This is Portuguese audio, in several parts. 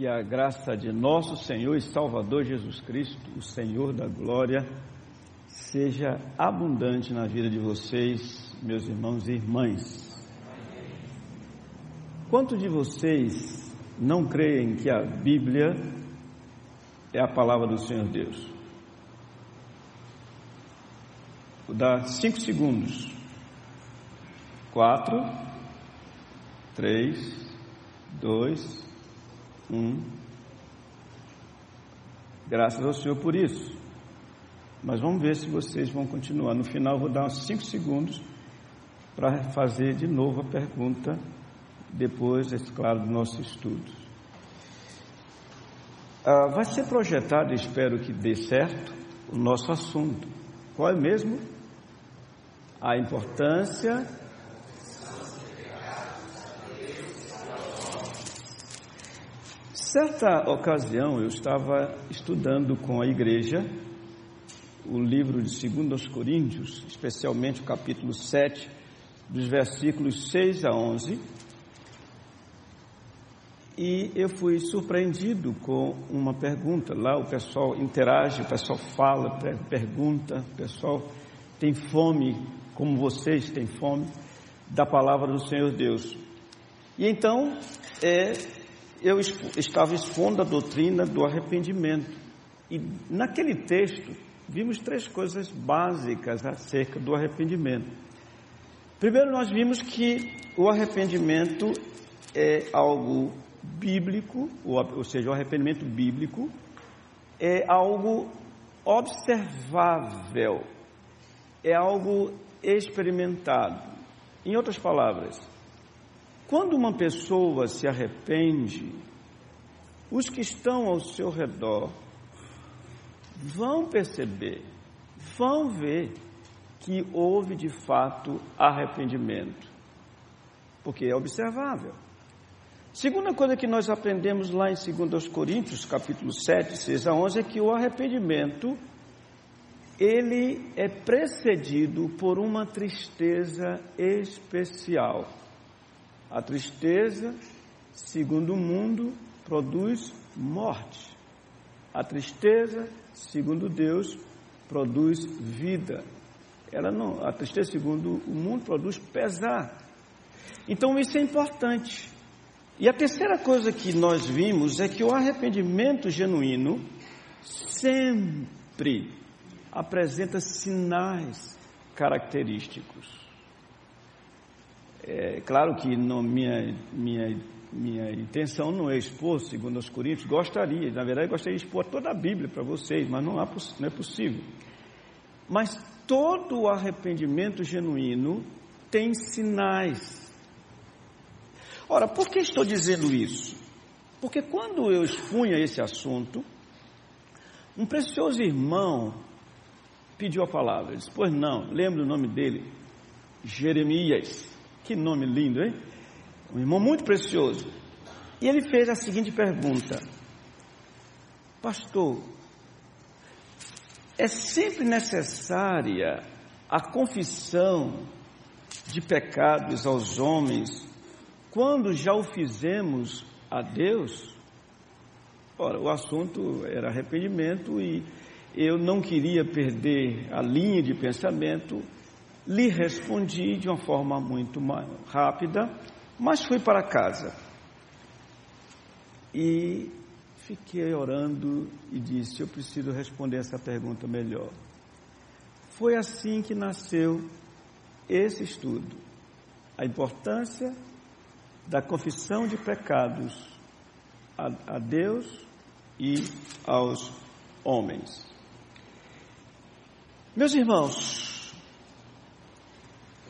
Que a graça de nosso Senhor e Salvador Jesus Cristo, o Senhor da glória, seja abundante na vida de vocês, meus irmãos e irmãs. Quanto de vocês não creem que a Bíblia é a palavra do Senhor Deus? Vou dar cinco segundos. Quatro, três, dois, um. Graças ao Senhor por isso. Mas vamos ver se vocês vão continuar. No final, vou dar uns cinco segundos para fazer de novo a pergunta, depois, é claro, do nosso estudo. Ah, vai ser projetado, espero que dê certo, o nosso assunto. Qual é mesmo? A importância Certa ocasião eu estava estudando com a igreja o livro de 2 Coríntios, especialmente o capítulo 7, dos versículos 6 a 11, e eu fui surpreendido com uma pergunta. Lá o pessoal interage, o pessoal fala, pergunta, o pessoal tem fome, como vocês têm fome, da palavra do Senhor Deus. E então, é, eu estava expondo a doutrina do arrependimento. E naquele texto, vimos três coisas básicas acerca do arrependimento. Primeiro, nós vimos que o arrependimento é algo bíblico, ou, seja, o arrependimento bíblico é algo observável, é algo experimentado. Em outras palavras, quando uma pessoa se arrepende, os que estão ao seu redor vão perceber, vão ver que houve de fato arrependimento, porque é observável. Segunda coisa que nós aprendemos lá em 2 Coríntios, capítulo 7, 6 a 11, é que o arrependimento ele é precedido por uma tristeza especial. A tristeza, segundo o mundo, produz morte. A tristeza, segundo Deus, produz vida. Ela não, a tristeza, segundo o mundo, produz pesar. Então isso é importante. E a terceira coisa que nós vimos é que o arrependimento genuíno sempre apresenta sinais característicos. É claro que não, minha, minha, minha intenção não é expor, segundo os Coríntios, gostaria, na verdade, gostaria de expor toda a Bíblia para vocês, mas não, há, não é possível. Mas todo arrependimento genuíno tem sinais. Ora, por que estou dizendo isso? Porque quando eu expunha esse assunto, um precioso irmão pediu a palavra. Ele disse: Pois não, lembro o nome dele, Jeremias. Que nome lindo, hein? Um irmão muito precioso. E ele fez a seguinte pergunta: Pastor, é sempre necessária a confissão de pecados aos homens quando já o fizemos a Deus? Ora, o assunto era arrependimento e eu não queria perder a linha de pensamento lhe respondi de uma forma muito rápida, mas fui para casa. E fiquei orando e disse: Eu preciso responder essa pergunta melhor. Foi assim que nasceu esse estudo. A importância da confissão de pecados a, a Deus e aos homens. Meus irmãos,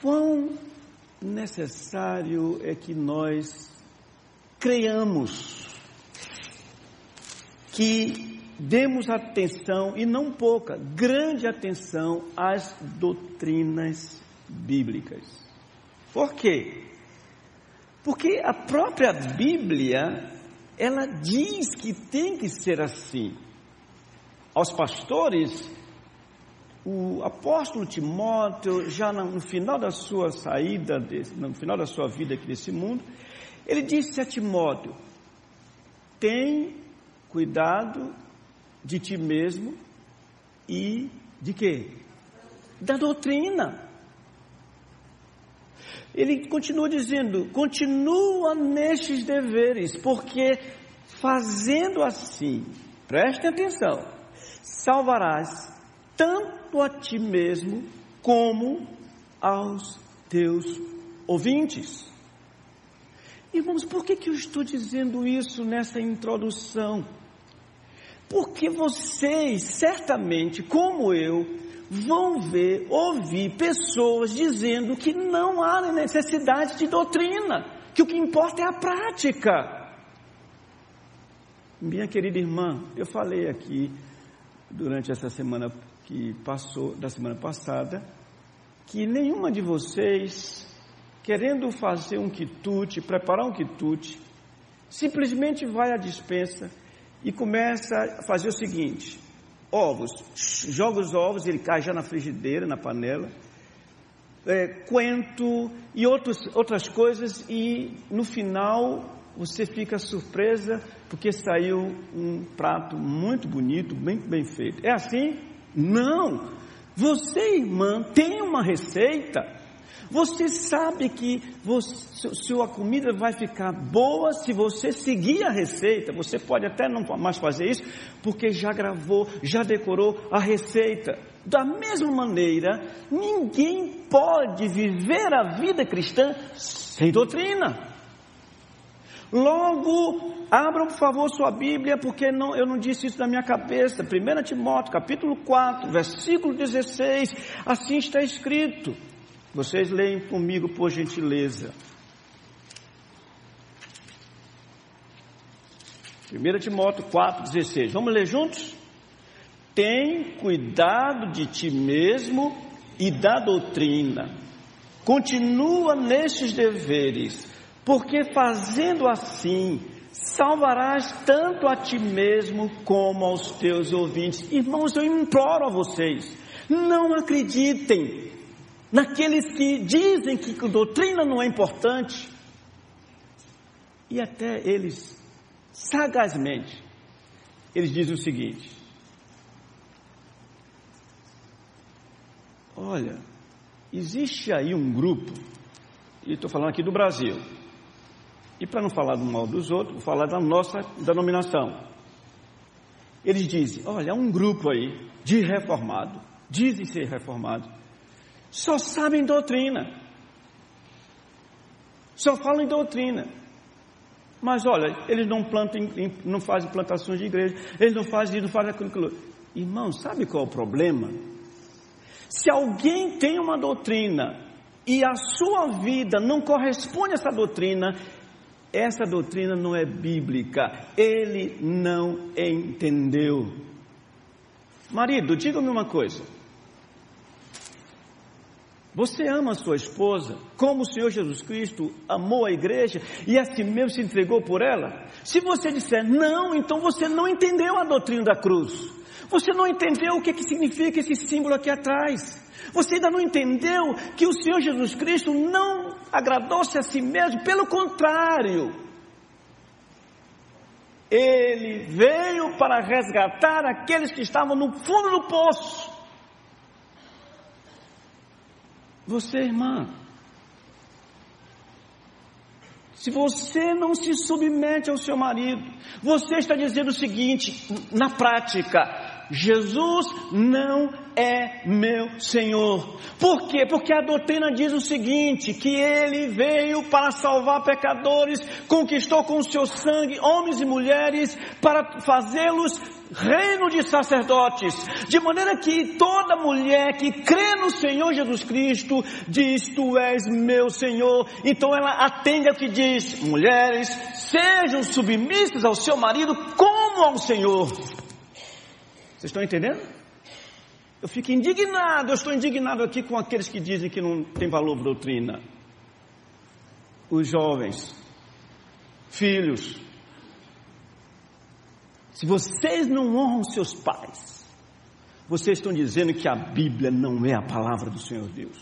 Quão necessário é que nós creiamos, que demos atenção, e não pouca, grande atenção às doutrinas bíblicas. Por quê? Porque a própria Bíblia, ela diz que tem que ser assim. Aos pastores, o apóstolo Timóteo, já no final da sua saída, no final da sua vida aqui nesse mundo, ele disse a Timóteo: tem cuidado de ti mesmo e de quê? Da doutrina. Ele continua dizendo: continua nestes deveres, porque fazendo assim, preste atenção, salvarás tanto a ti mesmo como aos teus ouvintes. Irmãos, por que, que eu estou dizendo isso nessa introdução? Porque vocês, certamente, como eu, vão ver, ouvir pessoas dizendo que não há necessidade de doutrina, que o que importa é a prática. Minha querida irmã, eu falei aqui durante essa semana que passou, da semana passada, que nenhuma de vocês, querendo fazer um quitute, preparar um quitute, simplesmente vai à dispensa e começa a fazer o seguinte: ovos, joga os ovos, ele cai já na frigideira, na panela, é, coentro e outros, outras coisas, e no final você fica surpresa porque saiu um prato muito bonito, bem, bem feito. É assim? Não! Você, irmã, tem uma receita você sabe que você, sua comida vai ficar boa se você seguir a receita. Você pode até não mais fazer isso, porque já gravou, já decorou a receita. Da mesma maneira, ninguém pode viver a vida cristã sem doutrina. Logo, abram por favor sua Bíblia, porque não, eu não disse isso na minha cabeça. 1 Timóteo, capítulo 4, versículo 16, assim está escrito. Vocês leem comigo, por gentileza. 1 Timóteo 4,16. Vamos ler juntos? Tem cuidado de ti mesmo e da doutrina. Continua nestes deveres, porque fazendo assim, salvarás tanto a ti mesmo como aos teus ouvintes. Irmãos, eu imploro a vocês, não acreditem naqueles que dizem que doutrina não é importante, e até eles, sagazmente, eles dizem o seguinte: olha, existe aí um grupo, e estou falando aqui do Brasil, e para não falar do mal dos outros, vou falar da nossa denominação. Eles dizem: olha, um grupo aí de reformado, dizem ser reformados, só sabem doutrina. Só falam em doutrina. Mas olha, eles não plantam, não fazem plantações de igreja, eles não fazem isso, não fazem aquilo. Irmão, sabe qual é o problema? Se alguém tem uma doutrina e a sua vida não corresponde a essa doutrina, essa doutrina não é bíblica, ele não entendeu. Marido, diga-me uma coisa. Você ama a sua esposa como o Senhor Jesus Cristo amou a igreja e assim mesmo se entregou por ela? Se você disser não, então você não entendeu a doutrina da cruz. Você não entendeu o que, que significa esse símbolo aqui atrás. Você ainda não entendeu que o Senhor Jesus Cristo não agradou-se a si mesmo, pelo contrário. Ele veio para resgatar aqueles que estavam no fundo do poço. Você, irmã, se você não se submete ao seu marido, você está dizendo o seguinte, na prática, Jesus não é meu Senhor. Por quê? Porque a doutrina diz o seguinte: que ele veio para salvar pecadores, conquistou com o seu sangue homens e mulheres, para fazê-los reino de sacerdotes, de maneira que toda mulher que crê no Senhor Jesus Cristo diz: Tu és meu Senhor. Então ela atende ao que diz: mulheres, sejam submissas ao seu marido como ao Senhor. Vocês estão entendendo? Eu fico indignado, eu estou indignado aqui com aqueles que dizem que não tem valor doutrina. Os jovens, filhos, se vocês não honram seus pais, vocês estão dizendo que a Bíblia não é a palavra do Senhor Deus.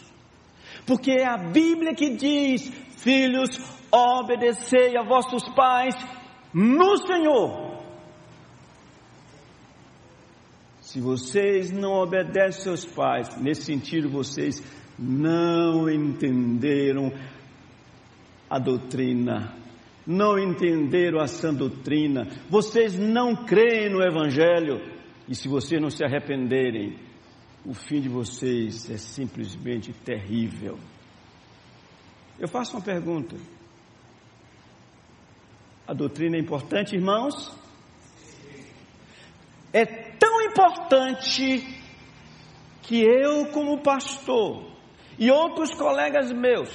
Porque é a Bíblia que diz: Filhos, obedecei a vossos pais no Senhor. Se vocês não obedecem seus pais, nesse sentido vocês não entenderam a doutrina, não entenderam a sã doutrina, vocês não creem no Evangelho, e se vocês não se arrependerem, o fim de vocês é simplesmente terrível. Eu faço uma pergunta. A doutrina é importante, irmãos? É tão importante que eu, como pastor, e outros colegas meus,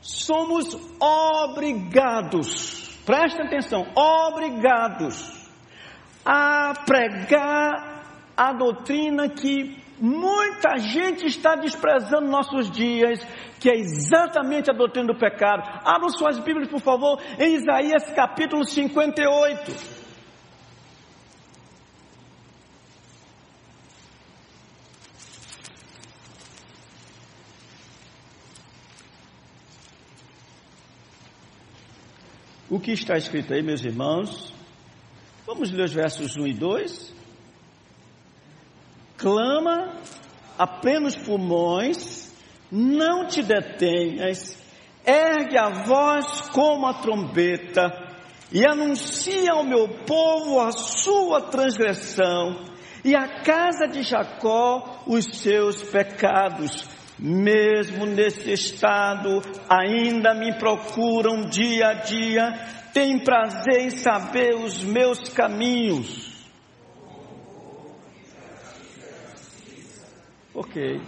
somos obrigados, presta atenção, obrigados a pregar a doutrina que muita gente está desprezando nossos dias, que é exatamente a doutrina do pecado. Abram suas Bíblias, por favor, em Isaías capítulo 58. O que está escrito aí, meus irmãos? Vamos ler os versos 1 e 2. Clama a plenos pulmões não te detenhas, ergue a voz como a trombeta e anuncia ao meu povo a sua transgressão e à casa de Jacó os seus pecados. Mesmo nesse estado, ainda me procuram dia a dia, tem prazer em saber os meus caminhos. Ok.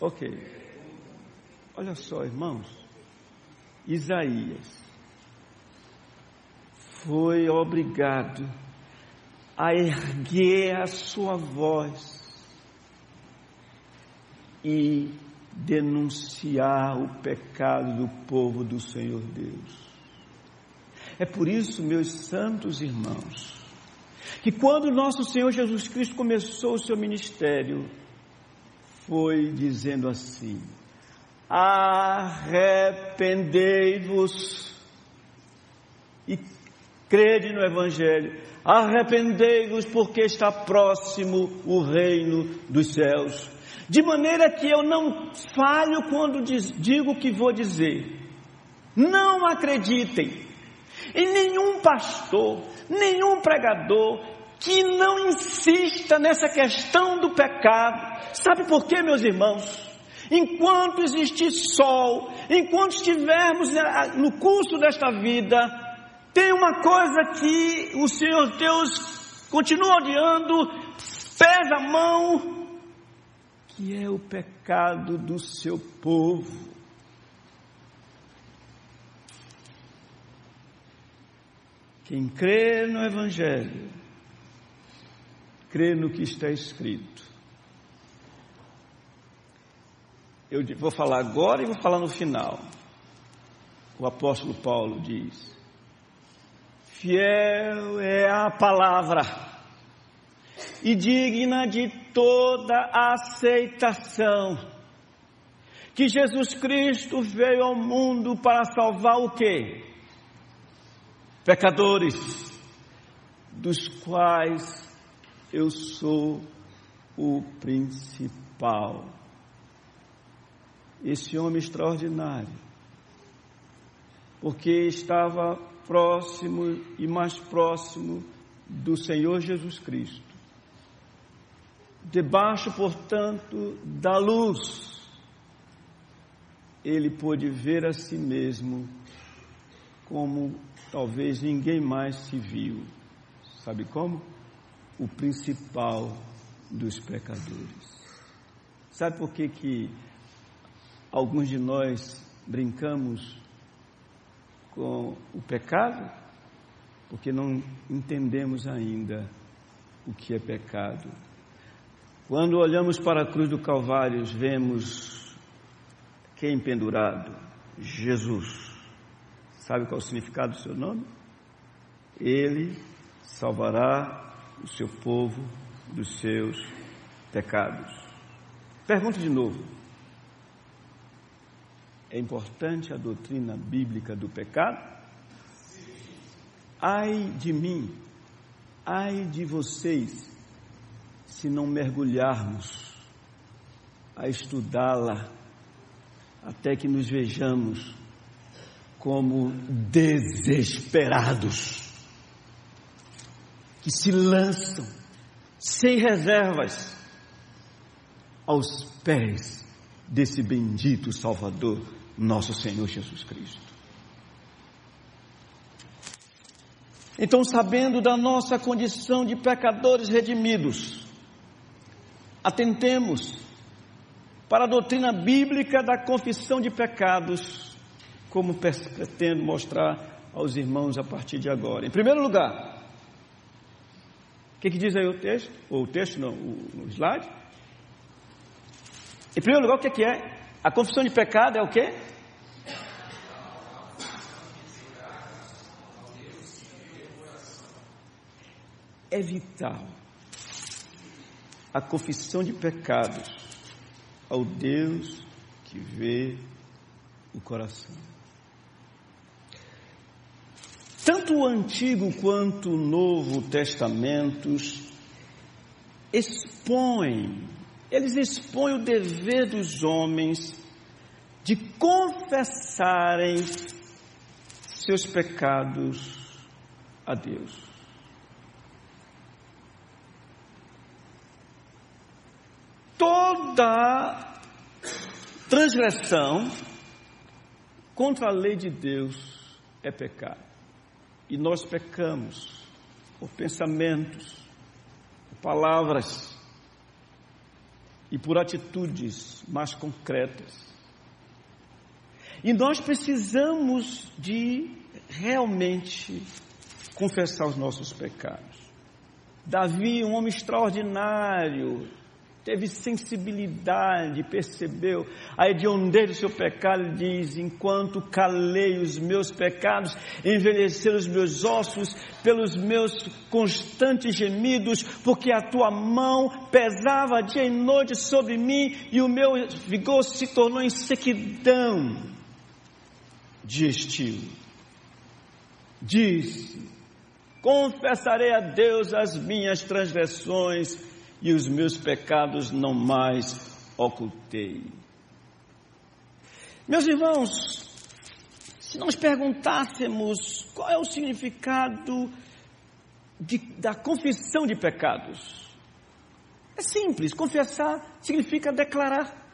Ok. Olha só, irmãos. Isaías foi obrigado a erguer a sua voz e denunciar o pecado do povo do Senhor Deus. É por isso, meus santos irmãos, que quando nosso Senhor Jesus Cristo começou o seu ministério, foi dizendo assim: arrependei-vos e crede no Evangelho, arrependei-vos porque está próximo o reino dos céus. De maneira que eu não falho quando diz, digo o que vou dizer. Não acreditem em nenhum pastor, nenhum pregador que não insista nessa questão do pecado. Sabe por quê, meus irmãos? Enquanto existir sol, enquanto estivermos no curso desta vida, tem uma coisa que o Senhor Deus continua odiando, pesa a mão, que é o pecado do seu povo. Quem crê no Evangelho, crê no que está escrito. Eu vou falar agora e vou falar no final. O apóstolo Paulo diz: Fiel é a palavra e digna de toda aceitação. Que Jesus Cristo veio ao mundo para salvar o quê? Pecadores, dos quais eu sou o principal. Esse homem extraordinário, porque estava próximo e mais próximo do Senhor Jesus Cristo. Debaixo, portanto, da luz, ele pôde ver a si mesmo como talvez ninguém mais se viu. Sabe como? o principal dos pecadores. Sabe por que, que alguns de nós brincamos com o pecado? Porque não entendemos ainda o que é pecado. Quando olhamos para a cruz do Calvário, vemos quem pendurado? Jesus. Sabe qual é o significado do seu nome? Ele salvará o seu povo dos seus pecados. Pergunto de novo: é importante a doutrina bíblica do pecado? ai de mim, ai de vocês, se não mergulharmos a estudá-la até que nos vejamos como desesperados, que se lançam sem reservas aos pés desse bendito Salvador, nosso Senhor Jesus Cristo. Então, sabendo da nossa condição de pecadores redimidos, atentemos para a doutrina bíblica da confissão de pecados, como pretendo mostrar aos irmãos a partir de agora. Em primeiro lugar, o que, que diz aí o texto? Ou o texto não, o, o slide? Em primeiro lugar, o que, que é? A confissão de pecado é o quê? É vital a confissão de pecados ao Deus que vê o coração. Tanto o Antigo quanto o Novo Testamentos expõem, eles expõem o dever dos homens de confessarem seus pecados a Deus. Toda transgressão contra a lei de Deus é pecado. E nós pecamos por pensamentos, por palavras e por atitudes mais concretas. E nós precisamos de realmente confessar os nossos pecados. Davi, um homem extraordinário, teve sensibilidade, percebeu a hediondez do seu pecado, diz: Enquanto calei os meus pecados, envelheceram os meus ossos pelos meus constantes gemidos, porque a tua mão pesava dia e noite sobre mim e o meu vigor se tornou em sequidão estilo. Disse: Confessarei a Deus as minhas transgressões e os meus pecados não mais ocultei. Meus irmãos, se nós perguntássemos qual é o significado de, da confissão de pecados, é simples, confessar significa declarar.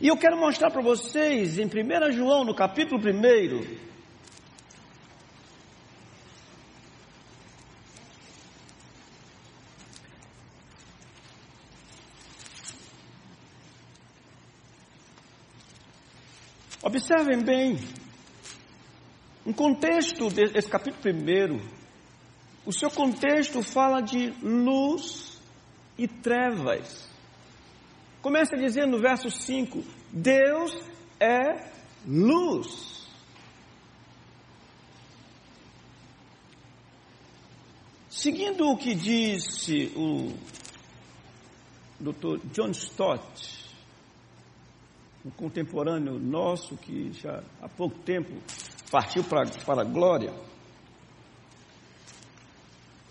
E eu quero mostrar para vocês em 1 João, no capítulo 1, Observem bem, um contexto desse capítulo primeiro, o seu contexto fala de luz e trevas. Começa dizendo no verso 5: Deus é luz. Seguindo o que disse o Dr. John Stott, um contemporâneo nosso que já há pouco tempo partiu para, para a glória.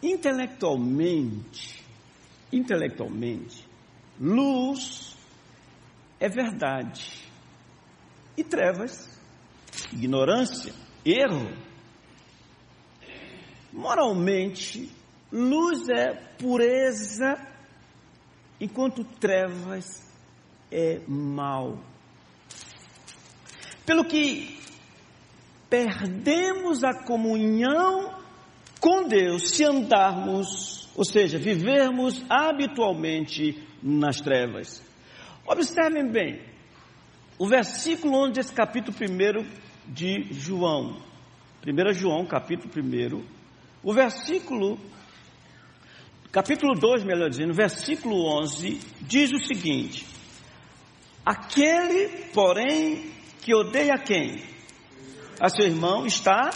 Intelectualmente, intelectualmente, luz é verdade e trevas, ignorância, erro. Moralmente, luz é pureza, enquanto trevas é mal. Pelo que perdemos a comunhão com Deus se andarmos, ou seja, vivermos habitualmente nas trevas. Observem bem, o versículo 11 desse capítulo 1 de João, 1 João, capítulo 1, o versículo, capítulo 2, melhor dizendo, versículo 11, diz o seguinte: Aquele, porém, que odeia quem? A seu irmão está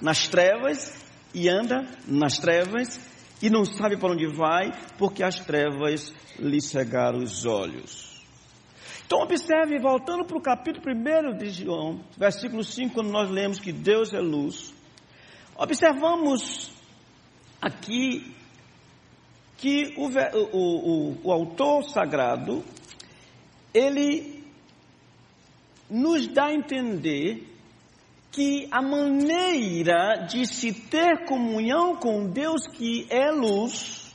nas trevas e anda nas trevas e não sabe para onde vai, porque as trevas lhe cegaram os olhos. Então observe, voltando para o capítulo 1 de João, versículo 5, quando nós lemos que Deus é luz. Observamos aqui que o, o, o, o autor sagrado, ele nos dá a entender que a maneira de se ter comunhão com Deus que é luz,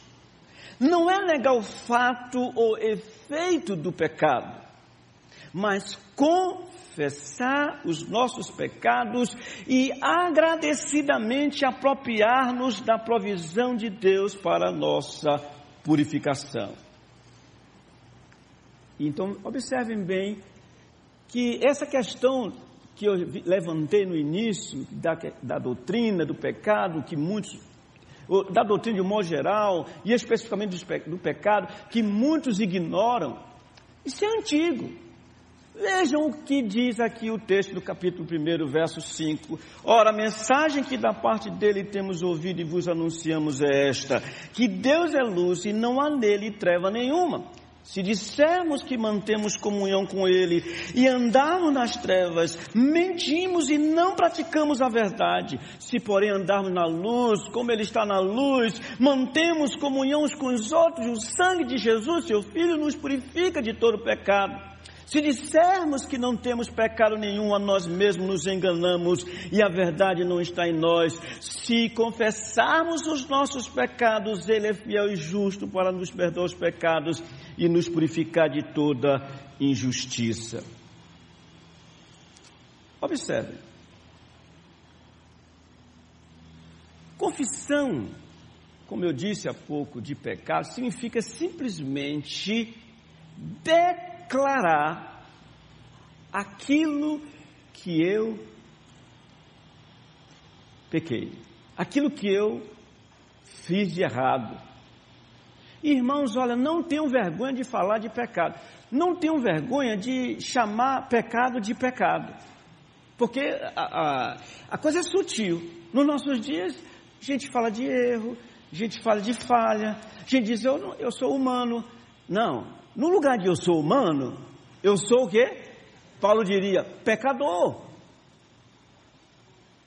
não é negar o fato ou efeito do pecado, mas confessar os nossos pecados e agradecidamente apropriar-nos da provisão de Deus para a nossa purificação. Então, observem bem que essa questão que eu levantei no início da, da doutrina do pecado, que muitos, da doutrina de um modo geral, e especificamente do, do pecado, que muitos ignoram, isso é antigo. Vejam o que diz aqui o texto do capítulo 1, verso 5. Ora, a mensagem que da parte dele temos ouvido e vos anunciamos é esta: que Deus é luz e não há nele treva nenhuma. Se dissermos que mantemos comunhão com Ele e andarmos nas trevas, mentimos e não praticamos a verdade. Se, porém, andarmos na luz, como Ele está na luz, mantemos comunhão uns com os outros, o sangue de Jesus, seu Filho, nos purifica de todo pecado. Se dissermos que não temos pecado nenhum a nós mesmos, nos enganamos e a verdade não está em nós. Se confessarmos os nossos pecados, Ele é fiel e justo para nos perdoar os pecados e nos purificar de toda injustiça. Observe. Confissão, como eu disse há pouco, de pecado, significa simplesmente declarar aquilo que eu pequei, aquilo que eu fiz de errado, Irmãos, olha, não tenham vergonha de falar de pecado. Não tenham vergonha de chamar pecado de pecado. Porque a, a, a coisa é sutil. Nos nossos dias, a gente fala de erro, a gente fala de falha, a gente diz, eu, eu sou humano. Não, no lugar de eu sou humano, eu sou o quê? Paulo diria, pecador.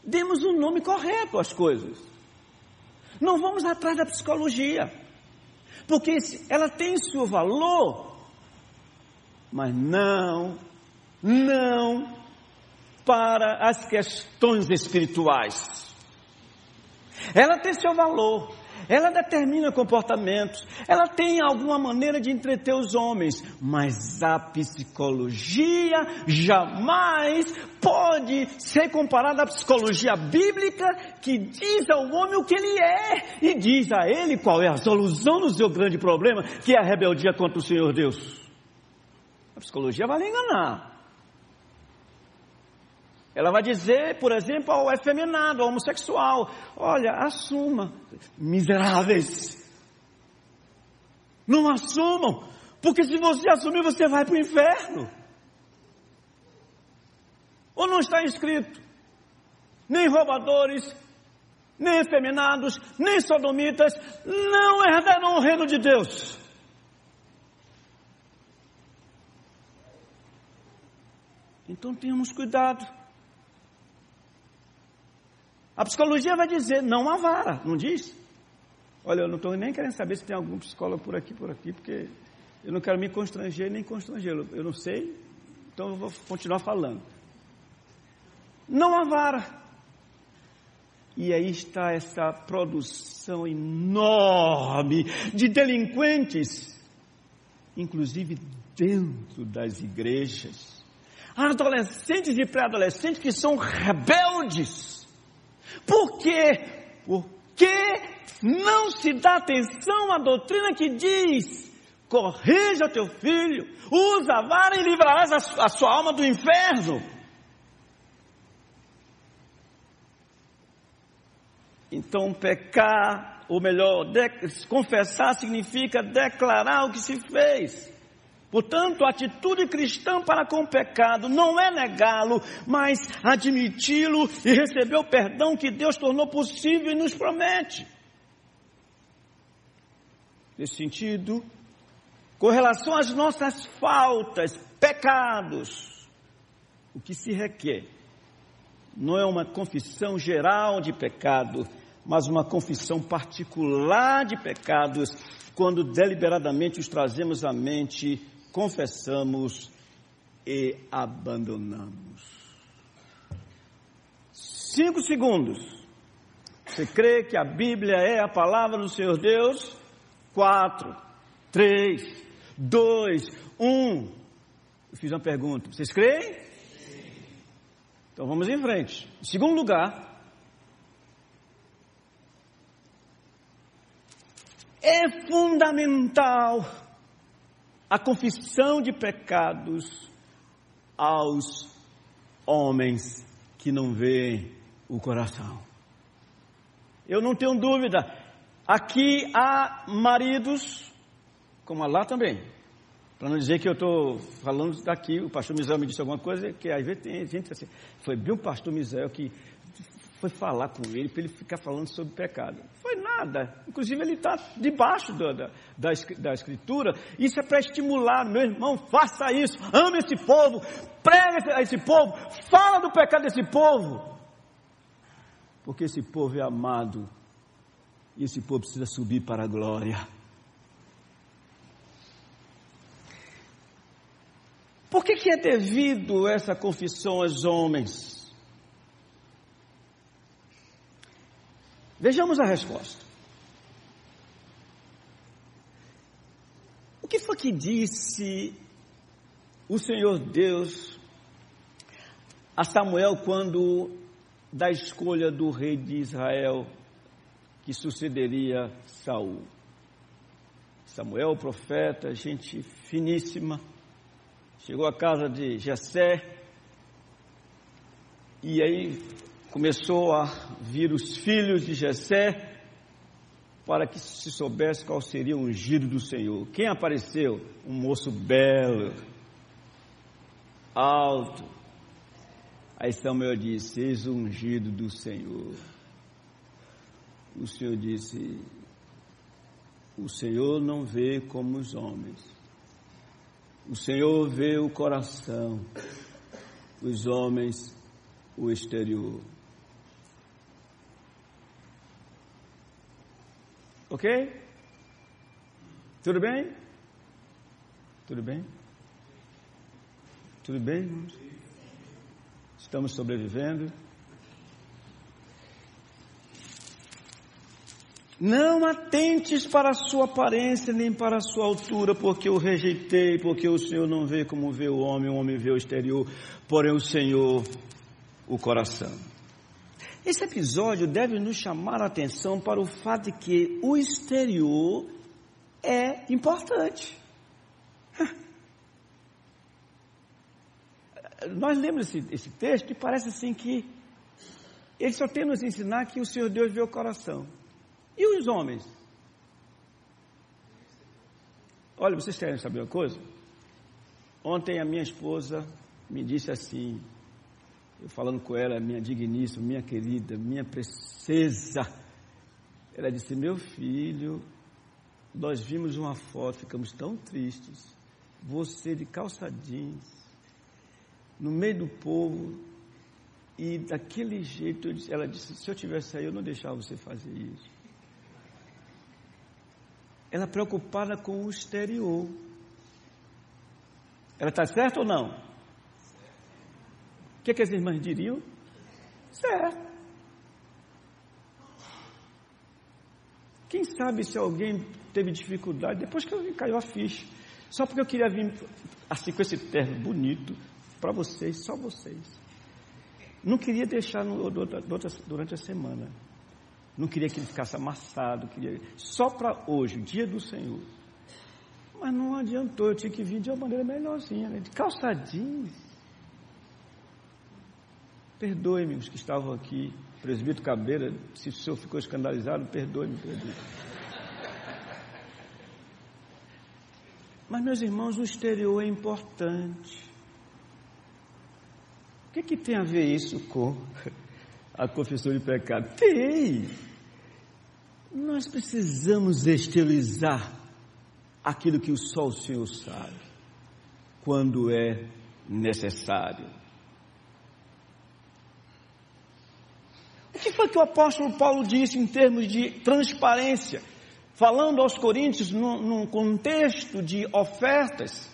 Demos um nome correto às coisas. Não vamos atrás da psicologia porque ela tem seu valor, mas não, não para as questões espirituais. Ela tem seu valor, ela determina comportamentos, ela tem alguma maneira de entreter os homens, mas a psicologia jamais pode ser comparada à psicologia bíblica que diz ao homem o que ele é e diz a ele qual é a solução do seu grande problema, que é a rebeldia contra o Senhor Deus. A psicologia vai lhe enganar. Ela vai dizer, por exemplo, ao efeminado, ao homossexual: olha, assuma, miseráveis. Não assumam, porque se você assumir, você vai para o inferno. Ou não está escrito? Nem roubadores, nem efeminados, nem sodomitas não herdarão o reino de Deus. Então tenhamos cuidado. A psicologia vai dizer, não há vara, não diz? Olha, eu não estou nem querendo saber se tem algum psicólogo por aqui, por aqui, porque eu não quero me constranger nem constrangê-lo. Eu não sei, então eu vou continuar falando. Não há vara. E aí está essa produção enorme de delinquentes, inclusive dentro das igrejas. Adolescentes e pré-adolescentes que são rebeldes por quê? Porque não se dá atenção à doutrina que diz: corrija teu filho, usa a vara e livrarás a, sua alma do inferno. Então, pecar, ou melhor, confessar significa declarar o que se fez. Portanto, a atitude cristã para com o pecado não é negá-lo, mas admiti-lo e receber o perdão que Deus tornou possível e nos promete. Nesse sentido, com relação às nossas faltas, pecados, o que se requer não é uma confissão geral de pecado, mas uma confissão particular de pecados, quando deliberadamente os trazemos à mente, confessamos e abandonamos. Cinco segundos. Você crê que a Bíblia é a palavra do Senhor Deus? Quatro, três, dois, um. Eu fiz uma pergunta. Vocês creem? Então vamos em frente. Em segundo lugar, é fundamental a confissão de pecados aos homens que não veem o coração. Eu não tenho dúvida, aqui há maridos, como lá também, para não dizer que eu estou falando daqui, o pastor Misael me disse alguma coisa, que às vezes tem gente assim, foi bem o pastor Misael que foi falar com ele para ele ficar falando sobre pecado. Foi nada. Inclusive ele está debaixo da, da, da, escritura. Isso é para estimular, meu irmão, faça isso, ame esse povo, prega a esse povo, fala do pecado desse povo. Porque esse povo é amado e esse povo precisa subir para a glória. Por que, que é devido essa confissão aos homens? Vejamos a resposta. O que foi que disse o Senhor Deus a Samuel quando da escolha do rei de Israel que sucederia Saul? Samuel, profeta, gente finíssima, chegou à casa de Jessé e aí começou a vir os filhos de Jessé para que se soubesse qual seria o ungido do Senhor. Quem apareceu? Um moço belo, alto. Aí Samuel disse: Eis o ungido do Senhor. O Senhor disse: O Senhor não vê como os homens o Senhor vê o coração, os homens o exterior. Ok? Tudo bem? Tudo bem? Tudo bem? Estamos sobrevivendo. Não atentes para a sua aparência nem para a sua altura, porque eu rejeitei, porque o Senhor não vê como vê o homem, o homem vê o exterior, porém o Senhor o coração. Esse episódio deve nos chamar a atenção para o fato de que o exterior é importante. Nós lemos esse, esse texto e parece assim que ele só tem nos ensinar que o Senhor Deus vê o coração. E os homens? Olha, vocês querem saber uma coisa? Ontem a minha esposa me disse assim, eu falando com ela, minha digníssima, minha querida, minha princesa. Ela disse: Meu filho, nós vimos uma foto, ficamos tão tristes. Você de calça jeans, no meio do povo, e daquele jeito, ela disse: Se eu tivesse aí, eu não deixava você fazer isso ela preocupada com o exterior. Ela está certa ou não? Que, é que as irmãs diriam? Certo. Quem sabe se alguém teve dificuldade, depois que eu caiu a ficha. Só porque eu queria vir assim com esse terno bonito para vocês, só vocês. Não queria deixar no, durante a semana. Não queria que ele ficasse amassado, queria só para hoje, dia do Senhor. Mas não adiantou, eu tinha que vir de uma maneira melhorzinha, né? de calça jeans. Perdoe-me os que estavam aqui, presbítero Cabeira, se o senhor ficou escandalizado, perdoe-me, presbítero. Mas, meus irmãos, o exterior é importante. O que, que tem a ver isso com a confissão de pecado? Tem! Nós precisamos exteriorizar aquilo que só o Senhor sabe, quando é necessário. Foi que o apóstolo Paulo disse em termos de transparência? Falando aos coríntios num, num contexto de ofertas,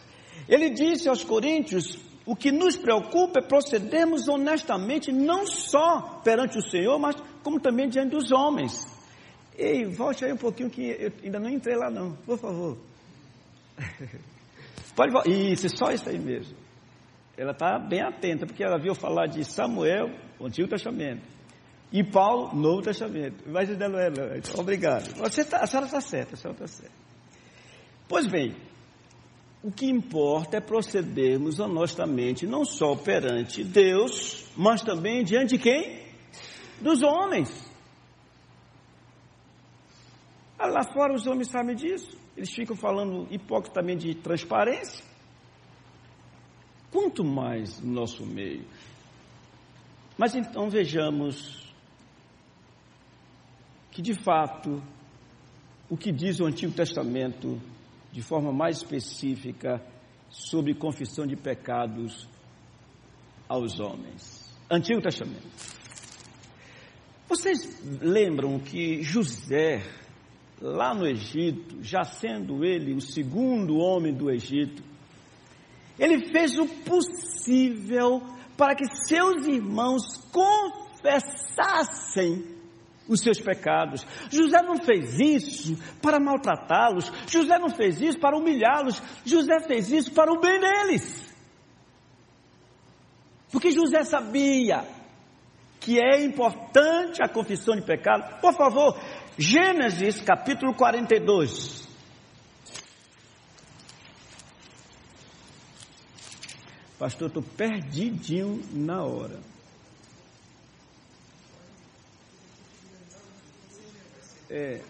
ele disse aos coríntios: o que nos preocupa é procedermos honestamente, não só perante o Senhor, mas como também diante dos homens. Ei, volte aí um pouquinho que eu ainda não entrei lá não, por favor. Pode. Isso, só isso aí mesmo. Ela está bem atenta, porque ela viu falar de Samuel, o Antigo Testamento, e Paulo, Novo Testamento. Mas dela é, obrigado. Você tá, a senhora está certa, a senhora está certa. Pois bem, o que importa é procedermos honestamente, não só perante Deus, mas também diante de quem? Dos homens. Ah, lá fora os homens sabem disso. Eles ficam falando hipocritamente de transparência. Quanto mais no nosso meio. Mas então vejamos que de fato o que diz o Antigo Testamento de forma mais específica sobre confissão de pecados aos homens. Antigo Testamento. Vocês lembram que José, lá no Egito, já sendo ele o segundo homem do Egito, ele fez o possível para que seus irmãos confessassem os seus pecados. José não fez isso para maltratá-los, José não fez isso para humilhá-los, José fez isso para o bem deles. Porque José sabia que é importante a confissão de pecado. Por favor, Gênesis capítulo 42. Pastor, estou perdidinho na hora. É,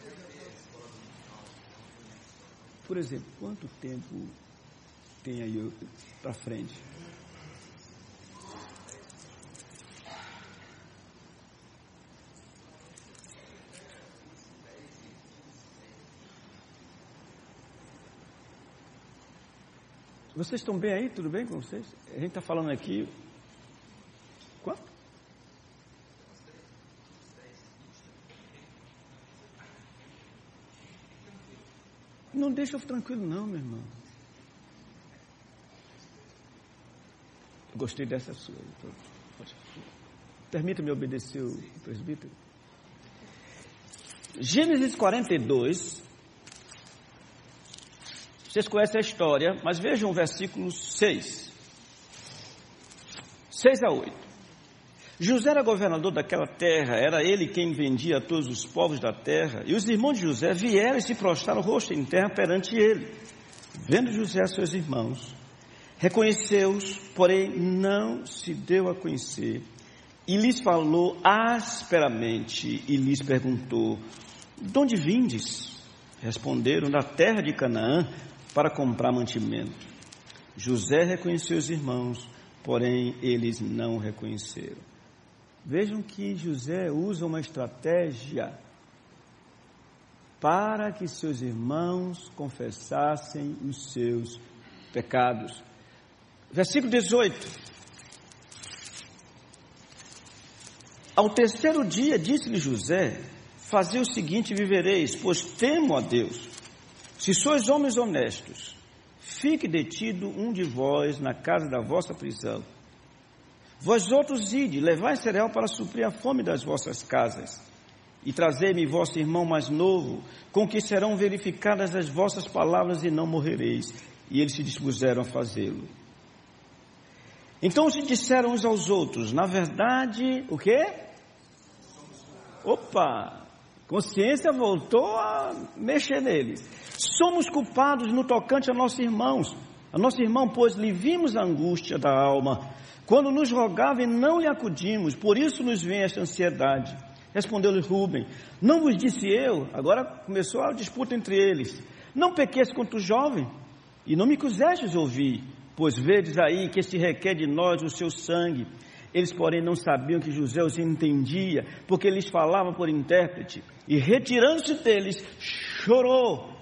por exemplo, quanto tempo tem aí para frente? Vocês estão bem aí? Tudo bem com vocês? A gente está falando aqui deixa eu tranquilo, não, meu irmão. Gostei dessa sua. Permita-me obedecer o presbítero. Gênesis 42. Vocês conhecem a história, mas vejam o versículo 6. 6 a 8. José era governador daquela terra, era ele quem vendia a todos os povos da terra. E os irmãos de José vieram e se prostraram rosto em terra perante ele. Vendo José seus irmãos, reconheceu-os, porém não se deu a conhecer. E lhes falou asperamente e lhes perguntou: De onde vindes? Responderam: Da terra de Canaã, para comprar mantimento. José reconheceu os irmãos, porém eles não reconheceram. Vejam que José usa uma estratégia para que seus irmãos confessassem os seus pecados. Versículo 18. Ao terceiro dia, disse-lhe José: Fazei o seguinte: vivereis, pois temo a Deus. Se sois homens honestos, fique detido um de vós na casa da vossa prisão Vós outros ide, levai cereal para suprir a fome das vossas casas, e trazei-me vosso irmão mais novo, com que serão verificadas as vossas palavras e não morrereis. E eles se dispuseram a fazê-lo. Então se disseram uns aos outros, na verdade, o quê? Opa! Consciência voltou a mexer neles. Somos culpados no tocante a nossos irmãos. A nosso irmão, pois lhe vimos a angústia da alma, quando nos rogava e não lhe acudimos, por isso nos vem esta ansiedade. Respondeu-lhe Rubem: Não vos disse eu, agora começou a disputa entre eles, não pequeis contra o jovem, e não me quisestes ouvir, pois vedes aí que este requer de nós o seu sangue. Eles, porém, não sabiam que José os entendia, porque lhes falava por intérprete, e retirando-se deles, chorou.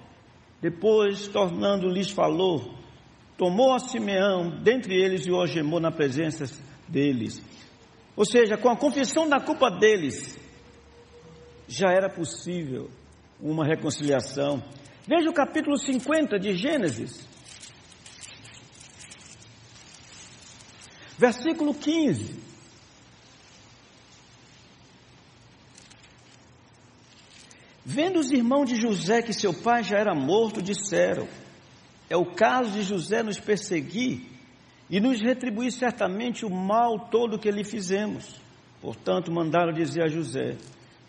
Depois, tornando-lhes, falou, tomou a Simeão dentre eles e o algemou na presença deles. Ou seja, com a confissão da culpa deles, já era possível uma reconciliação. Veja o capítulo 50 de Gênesis. Versículo 15. Vendo os irmãos de José que seu pai já era morto, disseram: É o caso de José nos perseguir e nos retribuir certamente o mal todo que lhe fizemos. Portanto, mandaram dizer a José: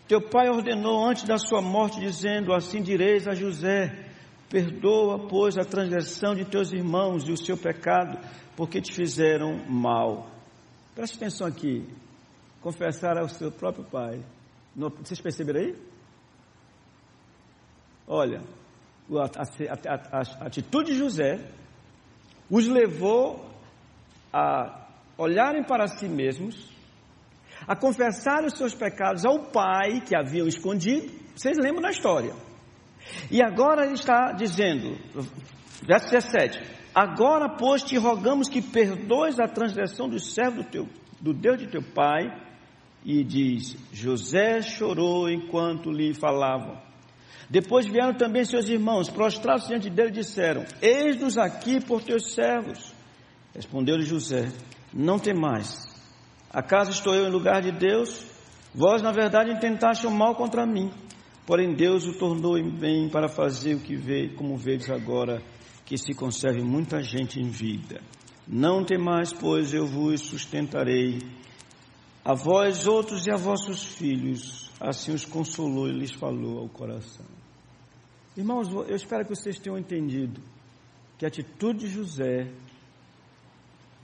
Teu pai ordenou antes da sua morte, dizendo: Assim direis a José: Perdoa, pois, a transgressão de teus irmãos e o seu pecado, porque te fizeram mal. Preste atenção aqui. Confessar ao seu próprio pai. Vocês perceberam aí? Olha, a, a, a, atitude de José os levou a olharem para si mesmos, a confessar os seus pecados ao pai que haviam escondido. Vocês lembram da história? E agora ele está dizendo, verso 17: Agora, pois, te rogamos que perdoes a transgressão do servo do, teu, do Deus de teu pai. E diz: José chorou enquanto lhe falavam. Depois vieram também seus irmãos, prostrados diante dele, disseram: Eis-nos aqui por teus servos. Respondeu-lhe José: Não temais. Acaso estou eu em lugar de Deus? Vós, na verdade, intentaste o mal contra mim. Porém, Deus o tornou em bem para fazer o que vê, como vedes agora, que se conserve muita gente em vida. Não temais, pois eu vos sustentarei. A vós outros e a vossos filhos, assim os consolou e lhes falou ao coração. Irmãos, eu espero que vocês tenham entendido que a atitude de José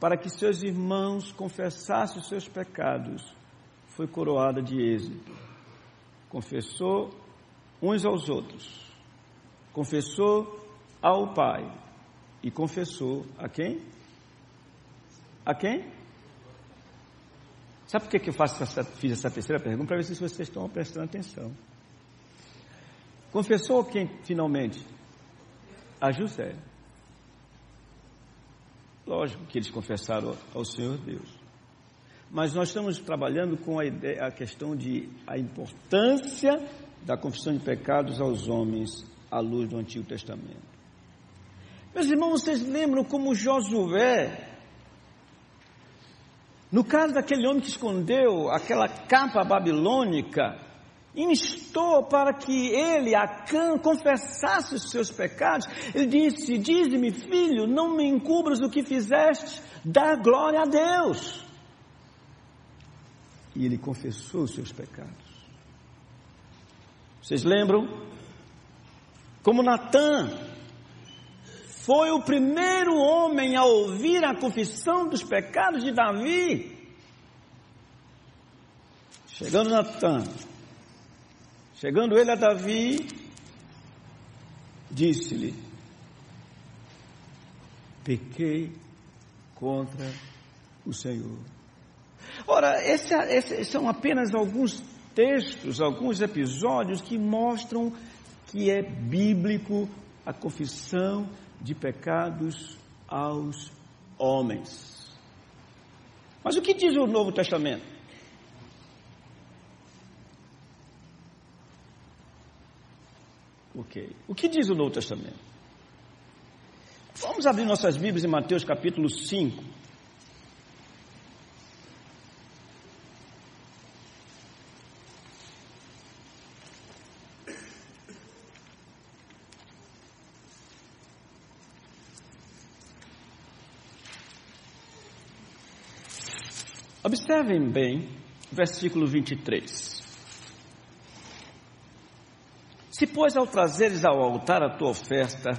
para que seus irmãos confessassem os seus pecados foi coroada de êxito. Confessou uns aos outros. Confessou ao Pai e confessou a quem? A quem? Sabe por que eu faço essa, fiz essa terceira pergunta? Para ver se vocês estão prestando atenção. Confessou quem finalmente? A José. Lógico que eles confessaram ao Senhor Deus. Mas nós estamos trabalhando com a, ideia, a questão de a importância da confissão de pecados aos homens à luz do Antigo Testamento. Meus irmãos, vocês lembram como Josué, no caso daquele homem que escondeu aquela capa babilônica, instou para que ele, Acã, confessasse os seus pecados. Ele disse: Dize-me, filho, não me encubras o que fizeste, dá glória a Deus. E ele confessou os seus pecados. Vocês lembram? Como Natan foi o primeiro homem a ouvir a confissão dos pecados de Davi. Chegando Natan, chegando ele a Davi, disse-lhe: Pequei contra o Senhor. Ora, esses são apenas alguns textos, alguns episódios que mostram que é bíblico a confissão de pecados aos homens. Mas o que diz o Novo Testamento? Ok. O que diz o Novo Testamento? Vamos abrir nossas Bíblias em Mateus capítulo 5. Observem bem versículo 23. Se, pois, ao trazeres ao altar a tua oferta,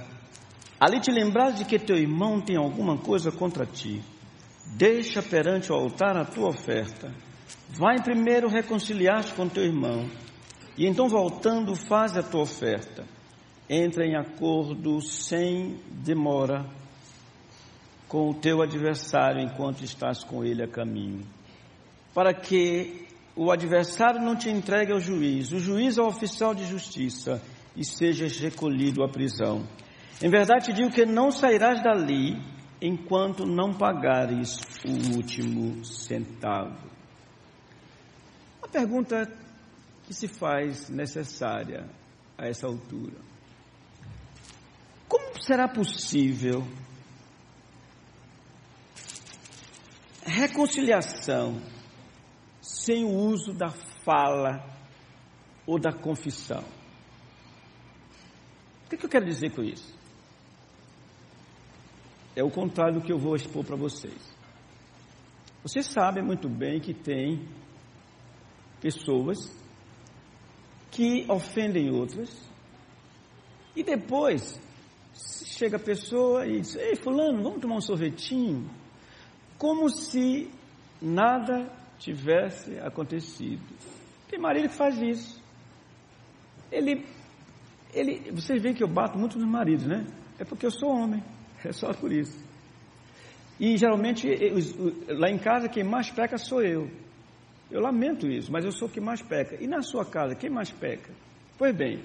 ali te lembrares de que teu irmão tem alguma coisa contra ti, deixa perante o altar a tua oferta, vai primeiro reconciliar-te com teu irmão, e então voltando faz a tua oferta. Entra em acordo sem demora com o teu adversário enquanto estás com ele a caminho para que o adversário não te entregue ao juiz, o juiz ao oficial de justiça e sejas recolhido à prisão. Em verdade te digo que não sairás dali enquanto não pagares o último centavo. A pergunta que se faz necessária a essa altura. Como será possível reconciliação sem o uso da fala ou da confissão? O que, que eu quero dizer com isso? É o contrário do que eu vou expor para vocês. Vocês sabem muito bem que tem pessoas que ofendem outras e depois chega a pessoa e diz: Ei, Fulano, vamos tomar um sorvetinho? Como se nada tivesse acontecido. Tem marido que faz isso. Ele, ele, vocês veem que eu bato muito nos maridos, né? É porque eu sou homem. É só por isso. E geralmente, lá em casa, quem mais peca sou eu. Eu lamento isso, mas eu sou o que mais peca. E na sua casa, quem mais peca? Pois bem,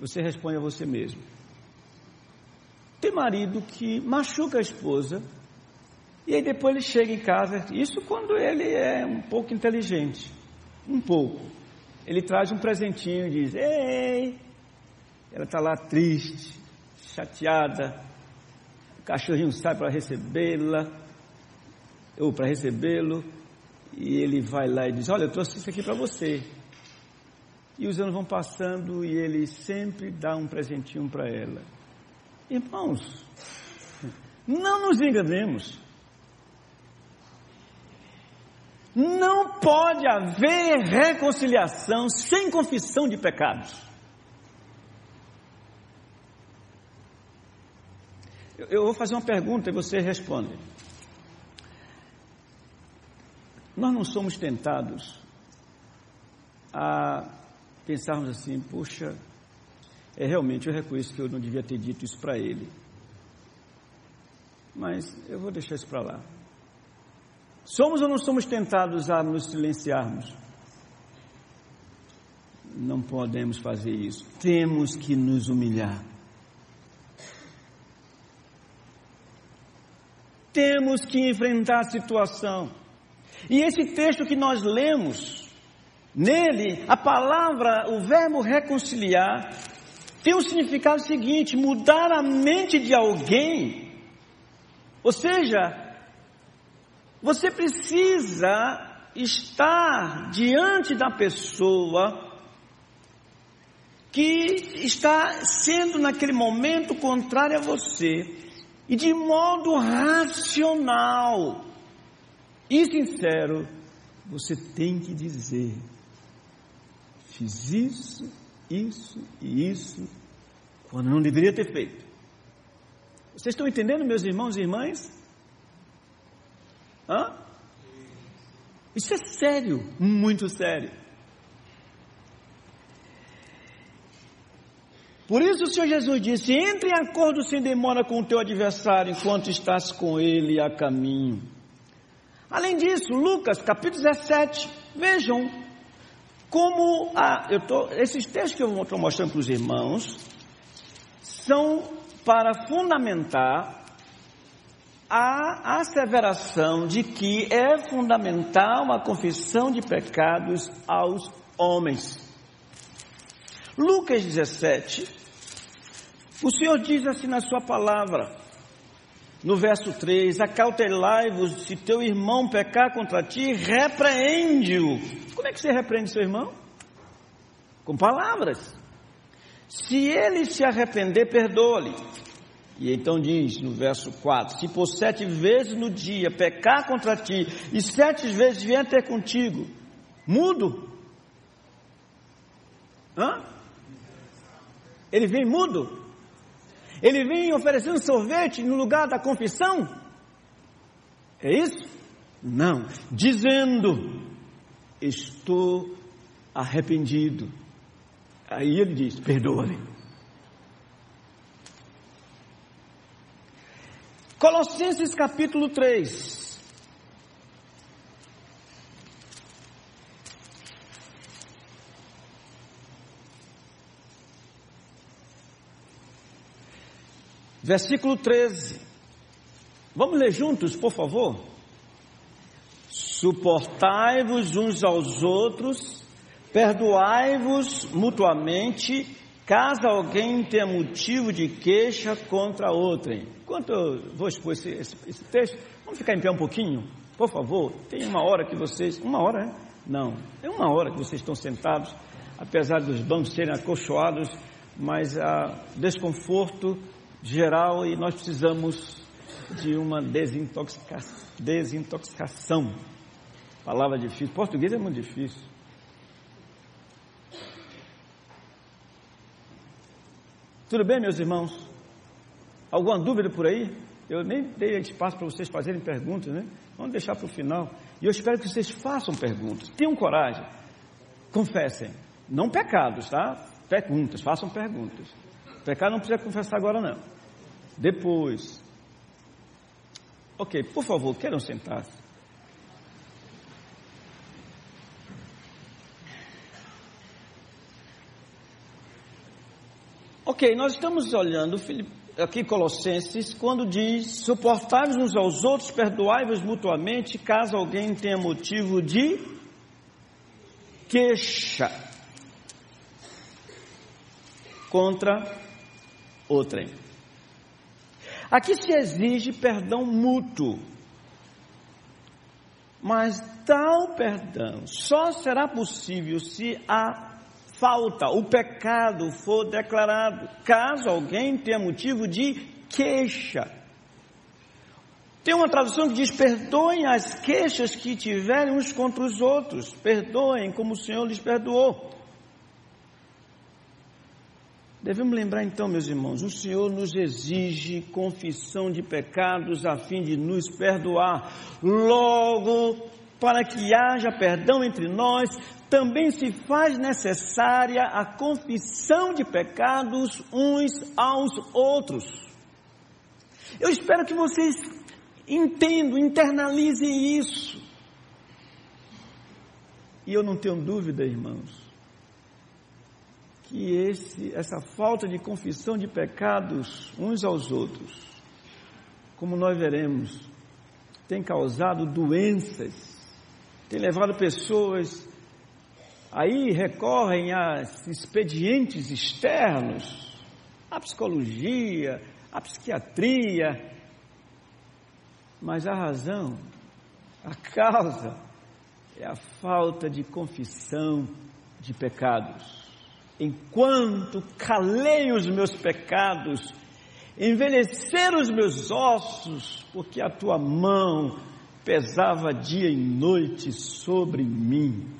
você responde a você mesmo. Tem marido que machuca a esposa e aí depois ele chega em casa, isso quando ele é um pouco inteligente, um pouco. Ele traz um presentinho e diz: Ei, ela está lá triste, chateada, o cachorrinho sai para recebê-la, ou para recebê-lo, e ele vai lá e diz: Olha, eu trouxe isso aqui para você. E os anos vão passando e ele sempre dá um presentinho para ela. Irmãos, não nos enganemos. Não pode haver reconciliação sem confissão de pecados. Eu vou fazer uma pergunta e você responde. Nós não somos tentados a pensarmos assim, puxa, é realmente eu reconheço que eu não devia ter dito isso para ele. Mas eu vou deixar isso para lá. Somos ou não somos tentados a nos silenciarmos? Não podemos fazer isso. Temos que nos humilhar. Temos que enfrentar a situação. E esse texto que nós lemos, nele, a palavra, o verbo reconciliar, tem o significado seguinte: mudar a mente de alguém. Ou seja, você precisa estar diante da pessoa que está sendo naquele momento contrária a você e de modo racional e sincero, você tem que dizer: fiz isso, isso e isso, quando não deveria ter feito. Vocês estão entendendo, meus irmãos e irmãs? Hã? Isso é sério, muito sério. Por isso o Senhor Jesus disse: entre em acordo sem demora com o teu adversário enquanto estás com ele a caminho. Além disso, Lucas capítulo 17, vejam como a, eu tô, esses textos que eu estou mostrando para os irmãos são para fundamentar a asseveração de que é fundamental a confissão de pecados aos homens. Lucas 17, o Senhor diz assim na sua palavra, no verso 3: Acautelai-vos, se teu irmão pecar contra ti, repreende-o. Como é que você repreende seu irmão? Com palavras. Se ele se arrepender, perdoa-lhe. E então diz no verso 4: Se por sete vezes no dia pecar contra ti, e sete vezes vier ter contigo, mudo. Hã? Ele vem mudo? Ele vem oferecendo sorvete no lugar da confissão? É isso? Não. Dizendo: Estou arrependido. Aí ele diz: Perdoa-lhe. Colossenses capítulo 3. Versículo 13. Vamos ler juntos, por favor? Suportai-vos uns aos outros, Perdoai-vos mutuamente, caso alguém tenha motivo de queixa contra outrem. Enquanto eu vou expor esse, esse, esse, texto, vamos ficar em pé um pouquinho, por favor. Tem uma hora que vocês. Uma hora, é? Não, é uma hora que vocês estão sentados, apesar dos bancos serem acolchoados, mas há desconforto geral e nós precisamos de uma desintoxica desintoxicação. Palavra difícil. Português é muito difícil. Tudo bem, meus irmãos? Alguma dúvida por aí? Eu nem dei espaço para vocês fazerem perguntas, né? Vamos deixar para o final. E eu espero que vocês façam perguntas. Tenham coragem. Confessem. Não pecados, tá? Perguntas. Façam perguntas. Pecado não precisa confessar agora, não. Depois. Ok, por favor, queiram sentar-se. Ok, nós estamos olhando aqui Colossenses quando diz: suportai-vos uns aos outros, perdoai-vos mutuamente, caso alguém tenha motivo de queixa contra outrem. Aqui se exige perdão mútuo, mas tal perdão só será possível se a falta, o pecado for declarado, caso alguém tenha motivo de queixa. Tem uma tradução que diz: perdoem as queixas que tiverem uns contra os outros, perdoem como o Senhor lhes perdoou. Devemos lembrar então, meus irmãos, o Senhor nos exige confissão de pecados a fim de nos perdoar. Logo, para que haja perdão entre nós, também se faz necessária a confissão de pecados uns aos outros. Eu espero que vocês entendam, internalizem isso. E eu não tenho dúvida, irmãos, que esse, essa falta de confissão de pecados uns aos outros, como nós veremos, tem causado doenças, tem levado pessoas aí recorrem a expedientes externos, a psicologia, a psiquiatria, mas a razão, a causa é a falta de confissão de pecados. Enquanto calei os meus pecados, envelheceram os meus ossos, porque a tua mão pesava dia e noite sobre mim.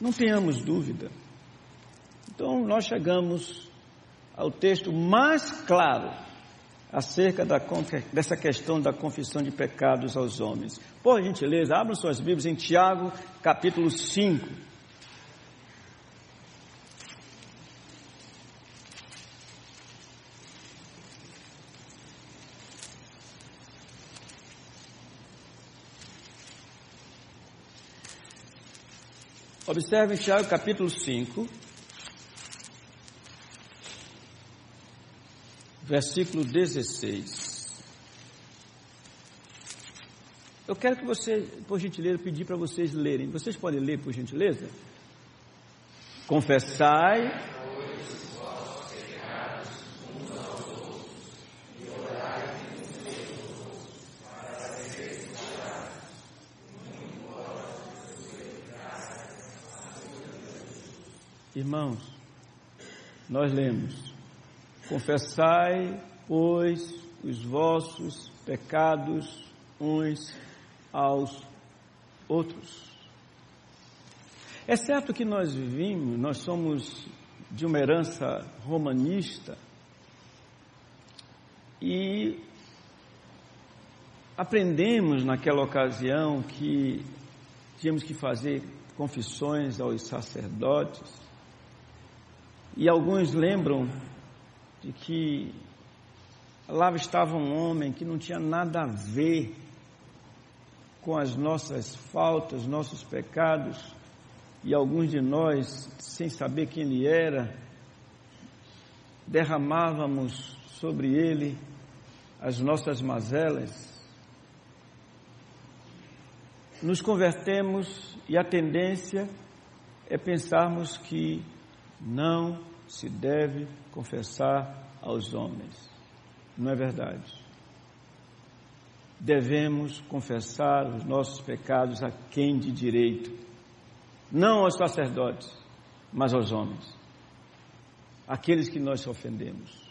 Não tenhamos dúvida. Então, nós chegamos ao texto mais claro acerca da, dessa questão da confissão de pecados aos homens. Por gentileza, abram suas Bíblias em Tiago, capítulo 5. Observe Tiago capítulo 5, versículo 16. Eu quero que você, por gentileza, pedir para vocês lerem. Vocês podem ler, por gentileza? Confessai Irmãos, nós lemos: confessai, pois, os vossos pecados uns aos outros. É certo que nós vivemos, nós somos de uma herança romanista e aprendemos naquela ocasião que tínhamos que fazer confissões aos sacerdotes e alguns lembram de que lá estava um homem que não tinha nada a ver com as nossas faltas, nossos pecados, e alguns de nós, sem saber quem ele era, derramávamos sobre ele as nossas mazelas. Nos convertemos e a tendência é pensarmos que não se deve confessar aos homens. Não é verdade. Devemos confessar os nossos pecados a quem de direito, não aos sacerdotes, mas aos homens, aqueles que nós ofendemos.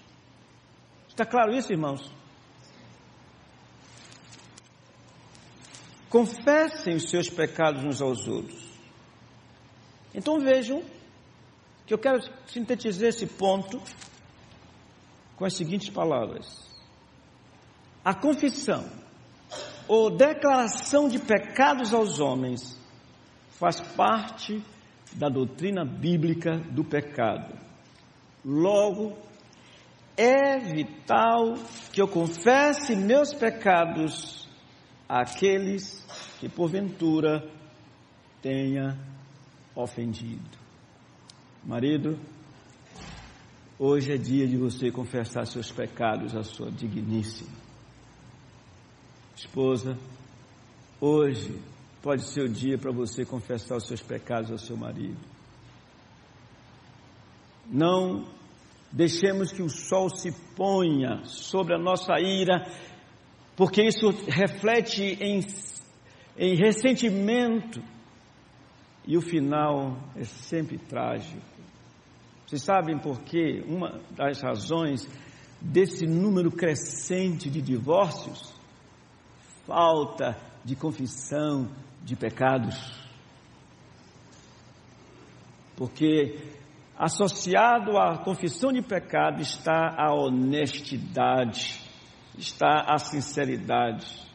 Está claro isso, irmãos? Confessem os seus pecados uns aos outros. Então vejam que eu quero sintetizar esse ponto com as seguintes palavras: a confissão ou declaração de pecados aos homens faz parte da doutrina bíblica do pecado. Logo, é vital que eu confesse meus pecados àqueles que porventura tenha ofendido. Marido, hoje é dia de você confessar seus pecados à sua digníssima. Esposa, hoje pode ser o dia para você confessar os seus pecados ao seu marido. Não deixemos que o sol se ponha sobre a nossa ira, porque isso reflete em, em ressentimento e o final é sempre trágico. Vocês sabem por quê? Uma das razões desse número crescente de divórcios? Falta de confissão de pecados. Porque associado à confissão de pecado está a honestidade, está a sinceridade.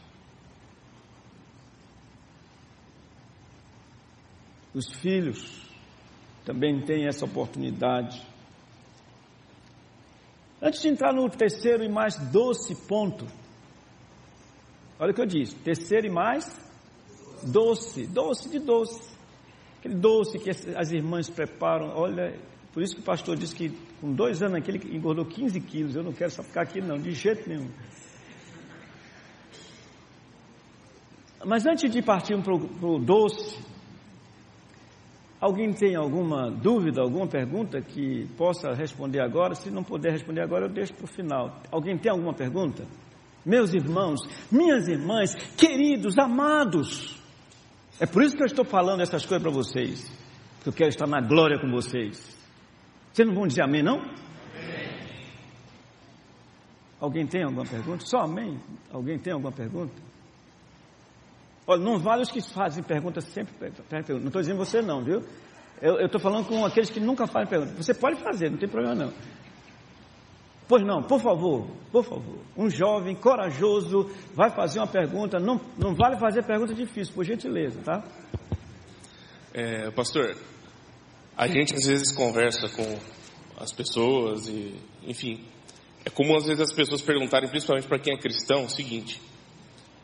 Os filhos também têm essa oportunidade. Antes de entrar no terceiro e mais doce ponto, olha o que eu disse: terceiro e mais doce, doce de doce. Aquele doce que as irmãs preparam, olha, por isso que o pastor disse que com dois anos aqui ele engordou 15 quilos. Eu não quero só ficar aqui, não, de jeito nenhum. Mas antes de partir para o doce, Alguém tem alguma dúvida, alguma pergunta que possa responder agora? Se não puder responder agora, eu deixo para o final. Alguém tem alguma pergunta? Meus irmãos, minhas irmãs, queridos, amados, é por isso que eu estou falando essas coisas para vocês, porque eu quero estar na glória com vocês. Vocês não vão dizer amém, não? Amém. Alguém tem alguma pergunta? Só amém? Alguém tem alguma pergunta? Olha, não vale os que fazem perguntas sempre. Não estou dizendo você não, viu? Eu estou falando com aqueles que nunca fazem perguntas. Você pode fazer, não tem problema não. Pois não, por favor, por favor. Um jovem corajoso vai fazer uma pergunta. Não, não vale fazer pergunta difícil, por gentileza, tá? É, pastor, a gente às vezes conversa com as pessoas e, enfim, é comum às vezes as pessoas perguntarem, principalmente para quem é cristão, o seguinte: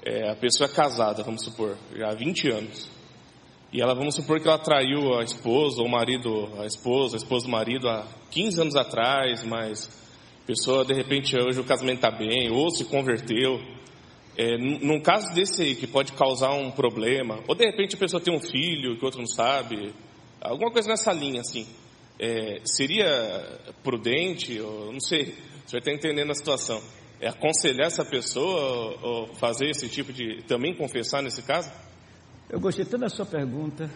é, a pessoa é casada, vamos supor, já há 20 anos. E ela, vamos supor que ela traiu a esposa, ou o marido, a esposa, a esposa do marido há 15 anos atrás, mas a pessoa, de repente, hoje o casamento está bem, ou se converteu. É, num caso desse aí, que pode causar um problema, ou de repente a pessoa tem um filho que o outro não sabe, alguma coisa nessa linha, assim, é, seria prudente, ou não sei, você vai estar entendendo a situação é aconselhar essa pessoa ou fazer esse tipo de. também confessar nesse caso? Eu gostei tanto da sua pergunta.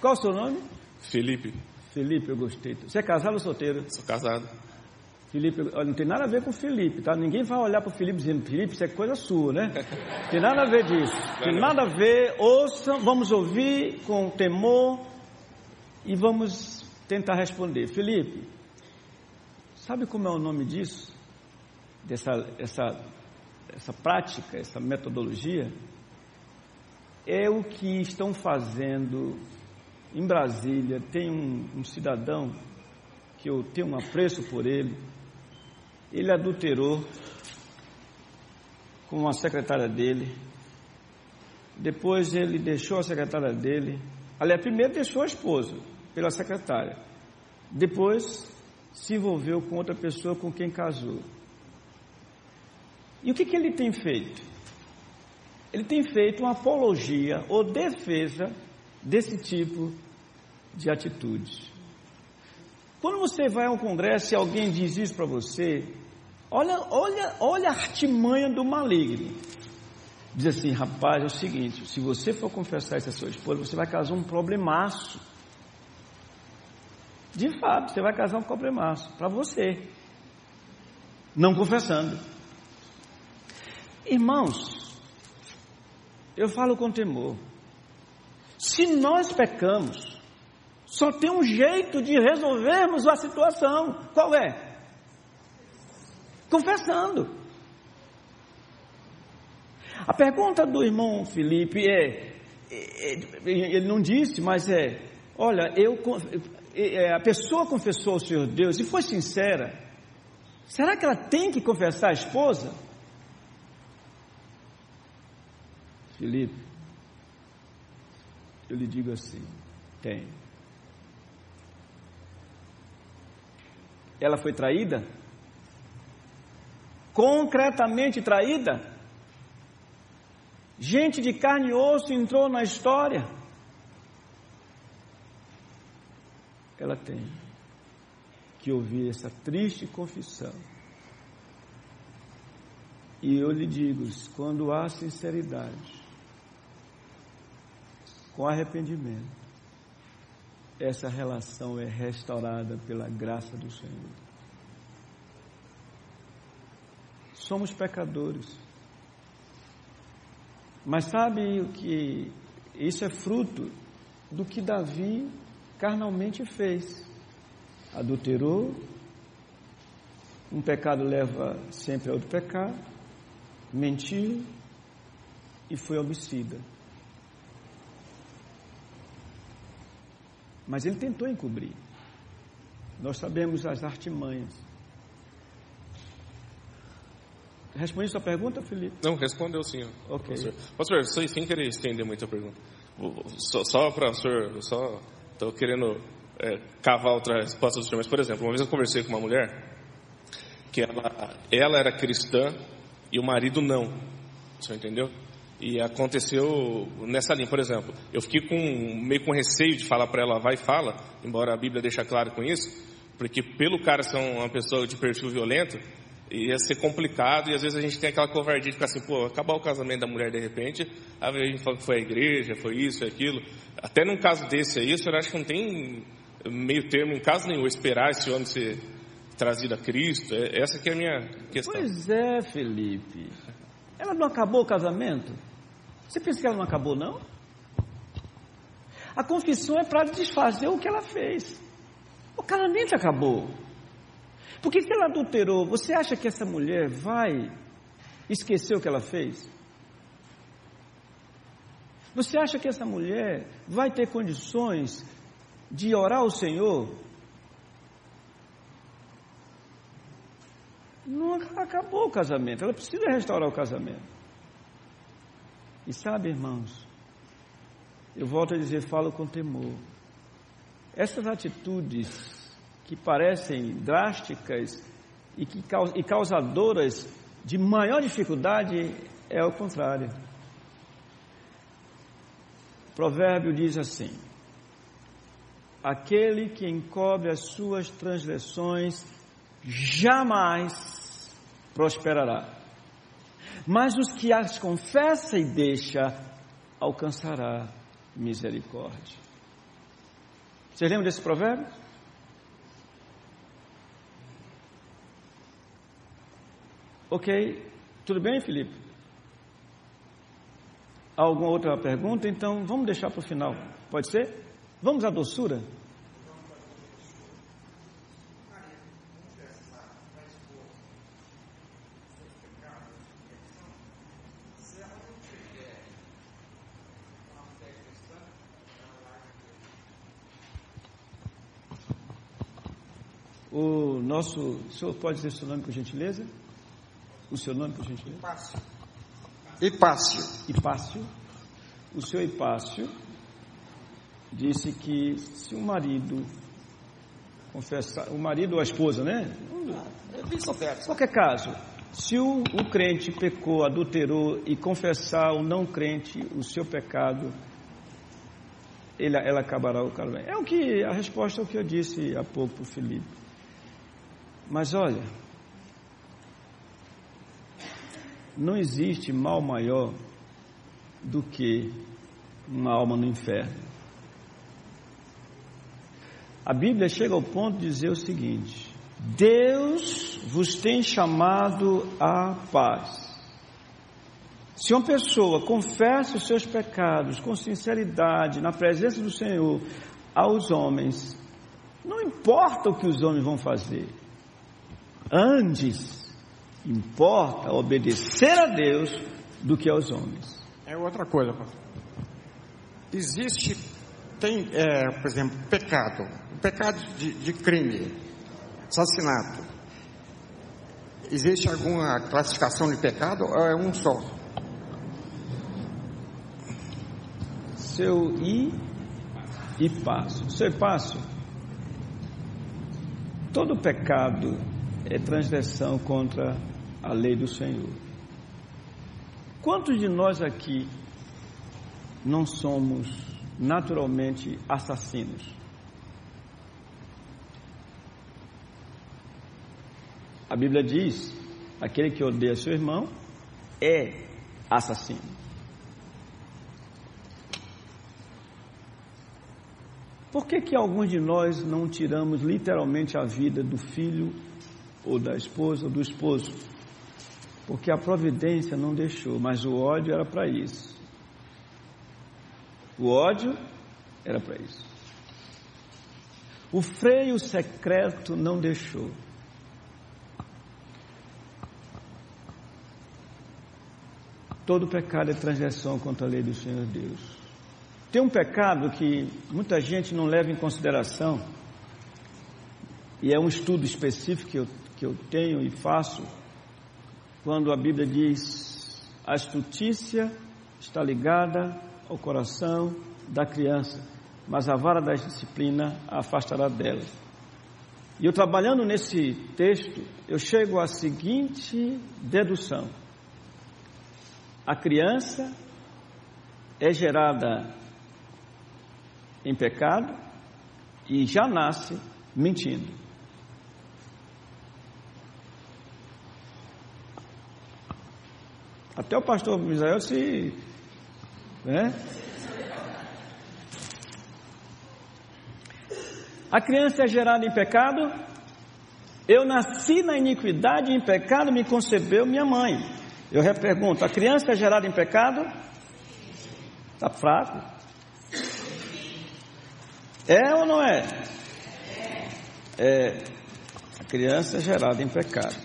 Qual o seu nome? Felipe. Felipe, eu gostei. Você é casado ou solteiro? Sou casado. Felipe, não tem nada a ver com Felipe, tá? Ninguém vai olhar para o Felipe dizendo, Felipe, isso é coisa sua, né? Tem nada a ver disso. Tem nada a ver. Ouçam, vamos ouvir com temor e vamos tentar responder. Felipe, Sabe como é o nome disso? Dessa essa, essa prática, essa metodologia? É o que estão fazendo em Brasília. Tem um, um cidadão que eu tenho um apreço por ele. Ele adulterou com uma secretária dele. Depois ele deixou a secretária dele. Aliás, primeiro deixou a esposa pela secretária. Depois se envolveu com outra pessoa com quem casou. E o que, que ele tem feito? Ele tem feito uma apologia ou defesa desse tipo de atitude. Quando você vai a um congresso e alguém diz isso para você, olha, olha, olha a artimanha do maligno. Diz assim, rapaz, é o seguinte, se você for confessar isso à sua esposa, você vai causar um problemaço. De fato, você vai causar um problemaço para você. Não confessando. Irmãos, eu falo com temor. Se nós pecamos, só tem um jeito de resolvermos a situação. Qual é? Confessando. A pergunta do irmão Felipe é, é, é ele não disse, mas é, olha, eu, a pessoa confessou ao Senhor Deus e foi sincera. Será que ela tem que confessar a esposa? Felipe, eu lhe digo assim: tem. Ela foi traída? Concretamente traída? Gente de carne e osso entrou na história. Ela tem que ouvir essa triste confissão. E eu lhe digo: quando há sinceridade, com arrependimento, essa relação é restaurada pela graça do Senhor. Somos pecadores. Mas sabe o que isso é fruto do que Davi carnalmente fez. Adulterou, um pecado leva sempre a outro pecado, mentiu e foi homicida. Mas ele tentou encobrir. Nós sabemos as artimanhas. Respondi sua pergunta, Felipe? Não, respondeu sim. Ok. Pastor, pastor só, sem querer estender muito a pergunta. Só, só para o senhor, só estou querendo é, cavar outra resposta do senhor. Mas, por exemplo, uma vez eu conversei com uma mulher que ela, ela era cristã e o marido não. O senhor entendeu? E aconteceu nessa linha, por exemplo, eu fiquei com meio com receio de falar para ela vai e fala, embora a Bíblia deixe claro com isso, porque pelo cara ser uma pessoa de perfil violento, ia ser complicado e às vezes a gente tem aquela covardia de ficar assim, pô, acabar o casamento da mulher de repente, a gente fala que foi a igreja, foi isso, aquilo. Até num caso desse aí, o senhor acha que não tem meio termo em caso nenhum, esperar esse homem ser trazido a Cristo? É, essa que é a minha questão. Pois é, Felipe. Ela não acabou o casamento? Você pensa que ela não acabou, não? A confissão é para desfazer o que ela fez. O casamento acabou. Porque se ela adulterou, você acha que essa mulher vai esquecer o que ela fez? Você acha que essa mulher vai ter condições de orar ao Senhor? Não acabou o casamento, ela precisa restaurar o casamento. E sabe, irmãos, eu volto a dizer, falo com temor. Essas atitudes que parecem drásticas e, que, e causadoras de maior dificuldade é o contrário. O provérbio diz assim: Aquele que encobre as suas transgressões jamais prosperará, mas os que as confessa e deixa alcançará misericórdia. Vocês lembram desse provérbio? Ok, tudo bem, Felipe? Alguma outra pergunta? Então vamos deixar para o final. Pode ser? Vamos à doçura? O nosso. O senhor pode dizer seu nome, por gentileza? O seu nome, por gentileza? Hipácio. Hipácio. Hipácio. O senhor Hipácio disse que se o marido confessar, o marido ou a esposa, né? Qualquer caso, se o, o crente pecou, adulterou e confessar o não crente o seu pecado, ele, ela acabará o casamento. É o que a resposta é o que eu disse há pouco para o Felipe. Mas olha, não existe mal maior do que uma alma no inferno. A Bíblia chega ao ponto de dizer o seguinte: Deus vos tem chamado à paz. Se uma pessoa confessa os seus pecados com sinceridade na presença do Senhor aos homens, não importa o que os homens vão fazer, antes importa obedecer a Deus do que aos homens. É outra coisa, pastor. Existe, tem, é, por exemplo, pecado, pecado de, de crime, assassinato. Existe alguma classificação de pecado ou é um só? Seu i e passo. Seu passo. Todo pecado é transgressão contra a lei do Senhor. Quantos de nós aqui não somos naturalmente assassinos? A Bíblia diz: aquele que odeia seu irmão é assassino. Por que, que alguns de nós não tiramos literalmente a vida do filho, ou da esposa, ou do esposo? Porque a providência não deixou, mas o ódio era para isso. O ódio era para isso. O freio secreto não deixou. Todo pecado é transgressão contra a lei do Senhor Deus. Tem um pecado que muita gente não leva em consideração, e é um estudo específico que eu, que eu tenho e faço, quando a Bíblia diz: a estutícia está ligada ao coração da criança, mas a vara da disciplina a afastará dela. E eu trabalhando nesse texto, eu chego à seguinte dedução: a criança é gerada em pecado e já nasce mentindo. Até o pastor Misael se. Né? A criança é gerada em pecado. Eu nasci na iniquidade em pecado me concebeu minha mãe. Eu repergunto: a criança é gerada em pecado? Está fraco? É ou não é? É. A criança é gerada em pecado.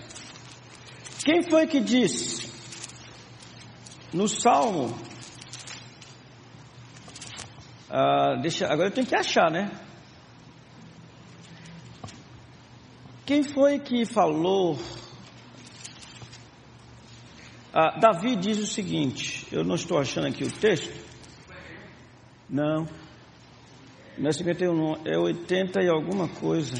Quem foi que disse no Salmo, ah, deixa, agora eu tenho que achar, né? Quem foi que falou? Ah, Davi diz o seguinte: eu não estou achando aqui o texto. Não, não é 51, não, é 80 e alguma coisa.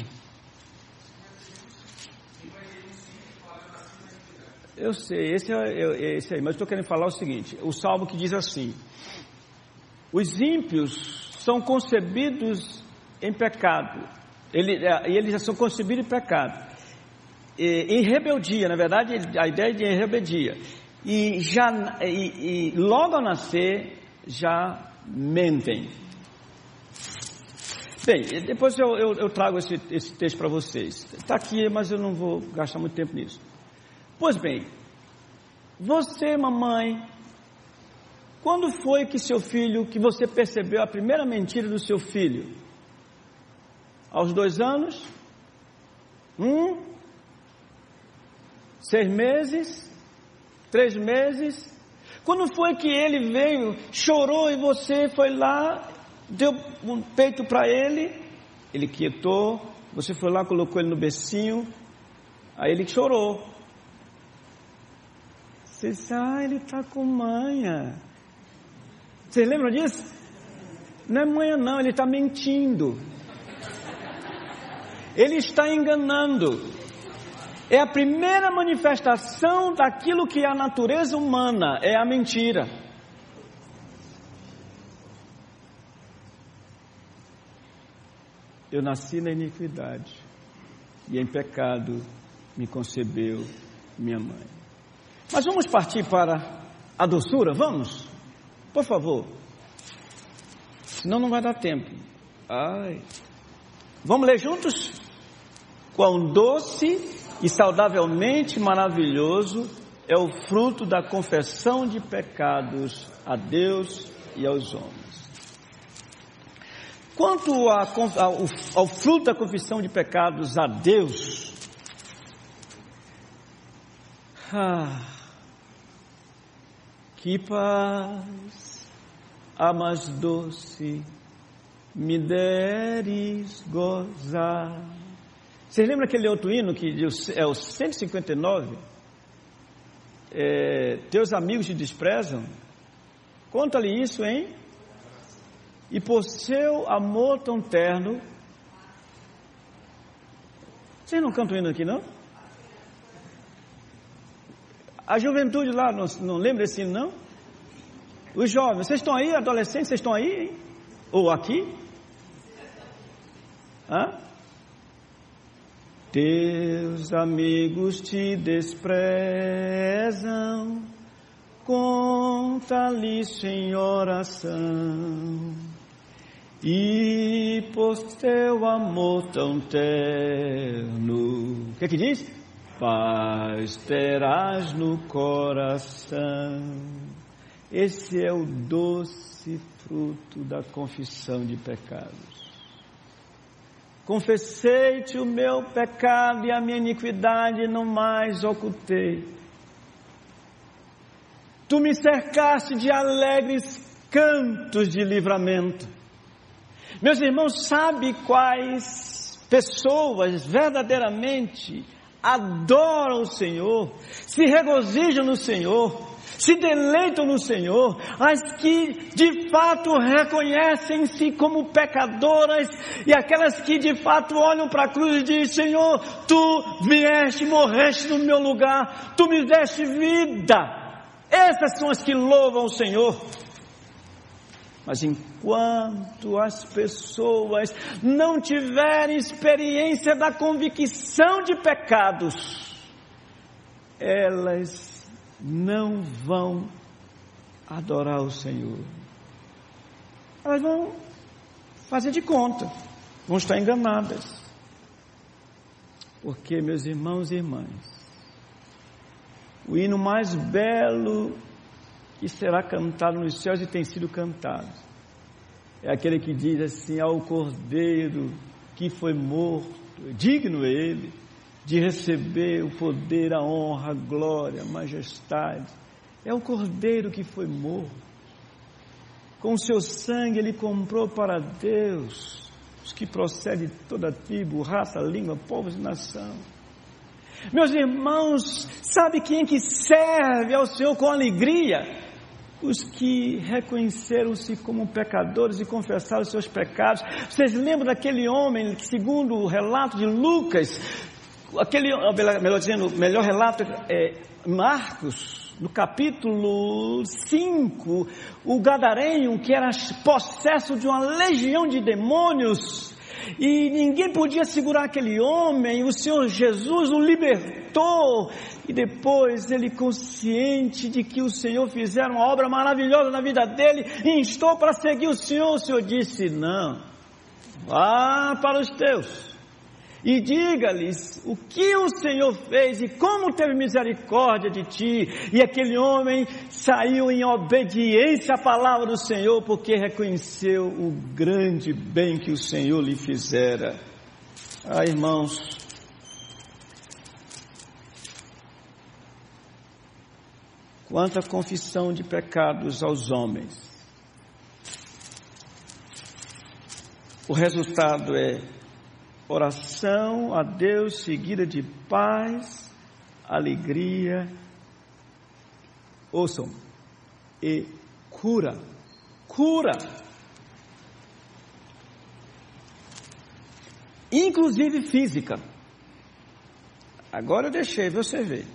Eu sei, esse é, esse aí, mas estou querendo falar o seguinte: o salmo que diz assim: os ímpios são concebidos em pecado, ele, é, eles já são concebidos em pecado, e, em rebeldia, na verdade, a ideia é de rebeldia, e, já, e, e logo ao nascer já mentem. Bem, depois eu, eu, eu trago esse, esse texto para vocês. Está aqui, mas eu não vou gastar muito tempo nisso. Pois bem, você, mamãe, quando foi que seu filho, que você percebeu a primeira mentira do seu filho? Aos dois anos? Um? Seis meses? Três meses? Quando foi que ele veio, chorou e você foi lá, deu um peito para ele, ele quietou, você foi lá, colocou ele no becinho, aí ele chorou. Você disse, ah, ele está com manha. Vocês lembram disso? Não é manha não, ele está mentindo. Ele está enganando. É a primeira manifestação daquilo que é a natureza humana, é a mentira. eu nasci na iniquidade e em pecado me concebeu minha mãe. Mas vamos partir para a doçura, vamos? Por favor. Senão não vai dar tempo. Ai. Vamos ler juntos? Quão doce e saudavelmente maravilhoso é o fruto da confessão de pecados a Deus e aos homens. Quanto a, ao, ao fruto da confissão de pecados a Deus, ah, que paz a mais doce me deres gozar. Vocês lembram aquele outro hino que é o 159? É, Teus amigos te desprezam? Conta-lhe isso, hein? E por seu amor tão terno. Vocês não cantam hino aqui, não? A juventude lá, não, não lembra esse não? Os jovens, vocês estão aí, adolescentes, vocês estão aí? Hein? Ou aqui? Hã? Teus amigos te desprezam, conta-lhes em oração. E por teu amor tão terno, o que é que diz? Paz terás no coração. Esse é o doce fruto da confissão de pecados. Confessei-te o meu pecado e a minha iniquidade não mais ocultei. Tu me cercaste de alegres cantos de livramento. Meus irmãos, sabe quais pessoas verdadeiramente adoram o Senhor, se regozijam no Senhor, se deleitam no Senhor, as que de fato reconhecem-se como pecadoras e aquelas que de fato olham para a cruz e dizem: Senhor, tu vieste, morreste no meu lugar, tu me deste vida. Essas são as que louvam o Senhor. Mas enquanto as pessoas não tiverem experiência da convicção de pecados, elas não vão adorar o Senhor. Elas vão fazer de conta, vão estar enganadas. Porque, meus irmãos e irmãs, o hino mais belo que será cantado nos céus e tem sido cantado é aquele que diz assim: ao Cordeiro que foi morto, digno ele de receber o poder, a honra, a glória, a majestade. É o cordeiro que foi morto. Com o seu sangue ele comprou para Deus os que procedem de toda tribo, raça, língua, povos e nação. Meus irmãos, sabe quem que serve ao Senhor com alegria? Os que reconheceram-se como pecadores e confessaram seus pecados. Vocês lembram daquele homem que, segundo o relato de Lucas, aquele, melhor dizendo, melhor relato é Marcos, no capítulo 5, o Gadareno, que era possesso de uma legião de demônios, e ninguém podia segurar aquele homem, o Senhor Jesus o libertou, e depois ele, consciente de que o Senhor fizera uma obra maravilhosa na vida dele, instou para seguir o Senhor, o Senhor disse: Não, vá para os teus e diga-lhes o que o Senhor fez e como teve misericórdia de ti. E aquele homem saiu em obediência à palavra do Senhor, porque reconheceu o grande bem que o Senhor lhe fizera. Ah, irmãos, quanta confissão de pecados aos homens. O resultado é oração a Deus seguida de paz, alegria, ouçam, e cura, cura. Inclusive física. Agora eu deixei você ver.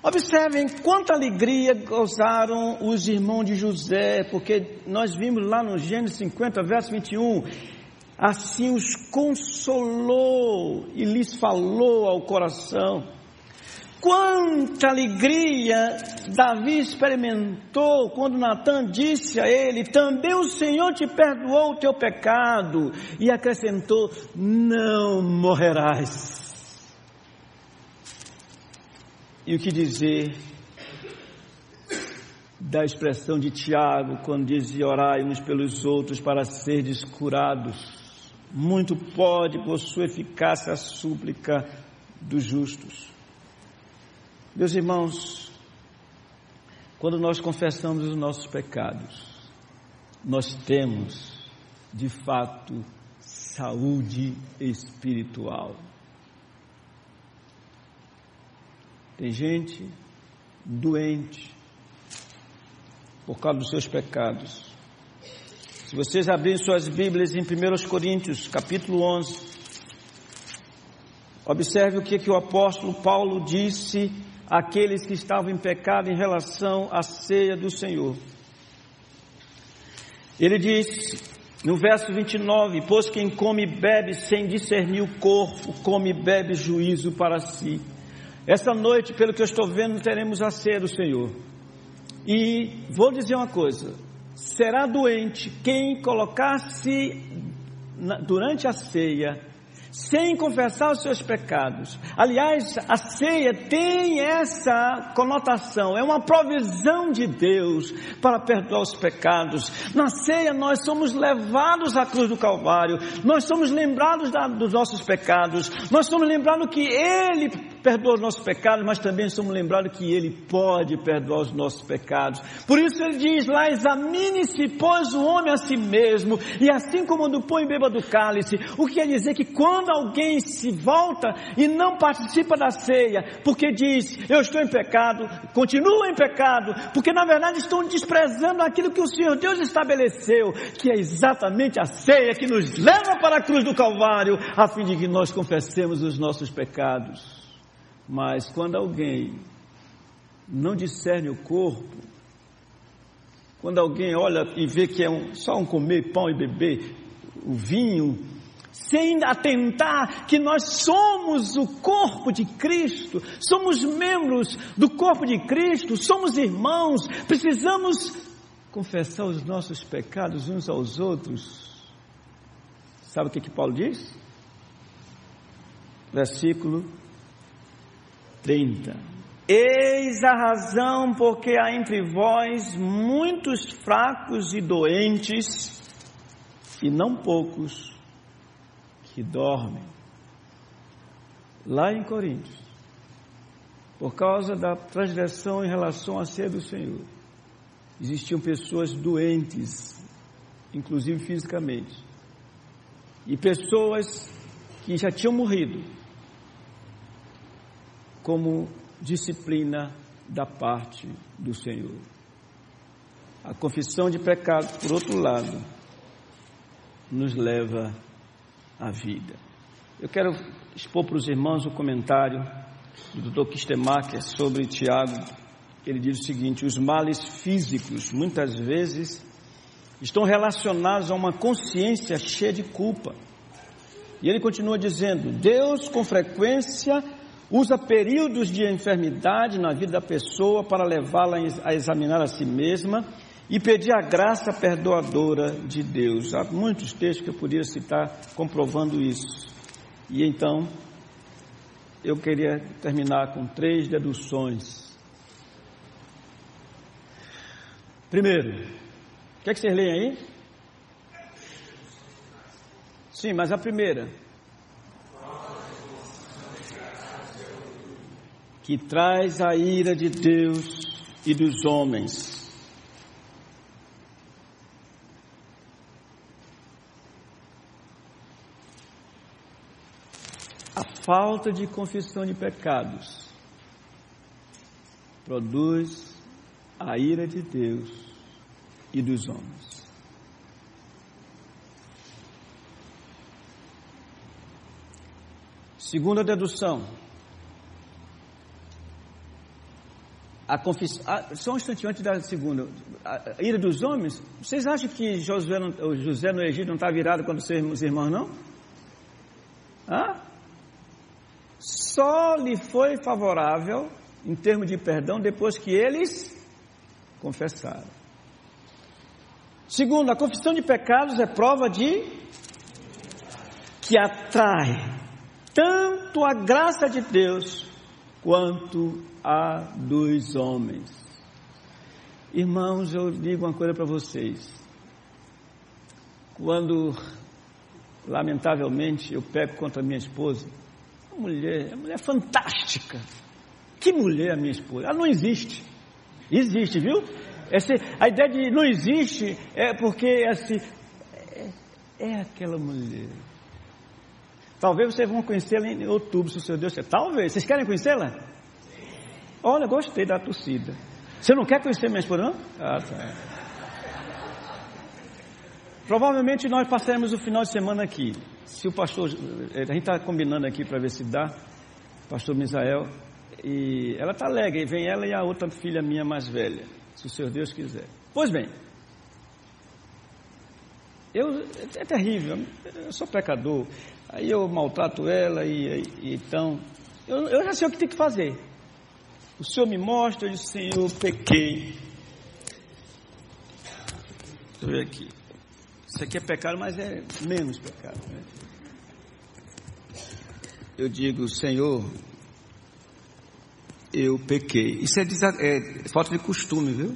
Observem quanta alegria gozaram os irmãos de José, porque nós vimos lá no Gênesis 50, verso 21, assim os consolou e lhes falou ao coração. Quanta alegria Davi experimentou quando Natan disse a ele: Também o Senhor te perdoou o teu pecado, e acrescentou: Não morrerás. E o que dizer da expressão de Tiago, quando dizia: Orai uns pelos outros para serdes curados? Muito pode por sua eficácia a súplica dos justos. Meus irmãos, quando nós confessamos os nossos pecados, nós temos, de fato, saúde espiritual. Tem gente doente por causa dos seus pecados. Se vocês abrirem suas Bíblias em 1 Coríntios, capítulo 11, observe o que, que o apóstolo Paulo disse àqueles que estavam em pecado em relação à ceia do Senhor. Ele disse, no verso 29, pois quem come e bebe sem discernir o corpo, come e bebe juízo para si. Essa noite, pelo que eu estou vendo, teremos a ceia do Senhor. E vou dizer uma coisa: será doente quem colocar-se durante a ceia sem confessar os seus pecados. Aliás, a ceia tem essa conotação, é uma provisão de Deus para perdoar os pecados. Na ceia nós somos levados à cruz do Calvário, nós somos lembrados da, dos nossos pecados, nós somos lembrados que Ele perdoa os nossos pecados, mas também somos lembrados que Ele pode perdoar os nossos pecados. Por isso Ele diz lá: examine-se, pois o homem a si mesmo, e assim como do pão e beba do cálice, o que quer dizer que quando alguém se volta e não participa da ceia, porque diz, eu estou em pecado, continua em pecado, porque na verdade estão desprezando aquilo que o Senhor Deus estabeleceu, que é exatamente a ceia que nos leva para a cruz do Calvário, a fim de que nós confessemos os nossos pecados. Mas quando alguém não discerne o corpo, quando alguém olha e vê que é um, só um comer pão e beber o vinho, sem atentar que nós somos o corpo de Cristo, somos membros do corpo de Cristo, somos irmãos, precisamos confessar os nossos pecados uns aos outros. Sabe o que, que Paulo diz? Versículo 30. Eis a razão porque há entre vós muitos fracos e doentes, e não poucos que dormem. Lá em Coríntios, por causa da transgressão em relação à ceia do Senhor, existiam pessoas doentes, inclusive fisicamente, e pessoas que já tinham morrido, como disciplina da parte do Senhor. A confissão de pecado, por outro lado, nos leva à vida. Eu quero expor para os irmãos o comentário do Dr. Kistemacher sobre Tiago. Ele diz o seguinte: os males físicos, muitas vezes, estão relacionados a uma consciência cheia de culpa. E ele continua dizendo: Deus, com frequência, usa períodos de enfermidade na vida da pessoa para levá-la a examinar a si mesma e pedir a graça perdoadora de Deus. Há muitos textos que eu poderia citar comprovando isso. E então, eu queria terminar com três deduções. Primeiro, o que, é vocês leem aí? Sim, mas a primeira. que traz a ira de Deus e dos homens. A falta de confissão de pecados produz a ira de Deus e dos homens. Segunda dedução. a confissão. Só um instante antes da segunda. A ira dos homens. Vocês acham que Josué José no Egito não está virado quando seus irmãos, não? Hã? Só lhe foi favorável, em termos de perdão, depois que eles confessaram. Segundo, a confissão de pecados é prova de que atrai tanto a graça de Deus quanto a dos homens. Irmãos, eu digo uma coisa para vocês. Quando, lamentavelmente, eu pego contra minha esposa, mulher, uma mulher fantástica. Que mulher a minha esposa? Ela não existe. Existe, viu? Essa, a ideia de não existe é porque assim, é, é aquela mulher. Talvez vocês vão conhecê-la em outubro, se o seu Deus quer. Talvez. Vocês querem conhecê-la? Olha, gostei da torcida. Você não quer conhecer minha esposa, não? Ah, tá. Provavelmente nós passaremos o final de semana aqui. Se o pastor. Eh, a gente está combinando aqui para ver se dá. Pastor Misael. E ela está alegre. Vem ela e a outra filha minha mais velha. Se o Senhor Deus quiser. Pois bem. Eu, é terrível. Eu sou pecador. Aí eu maltrato ela e, e então. Eu, eu já sei o que tem que fazer. O Senhor me mostra, eu disse, Senhor, pequei. Deixa eu ver aqui. Isso aqui é pecado, mas é menos pecado. Né? Eu digo, Senhor, eu pequei. Isso é, é, falta de costume, viu?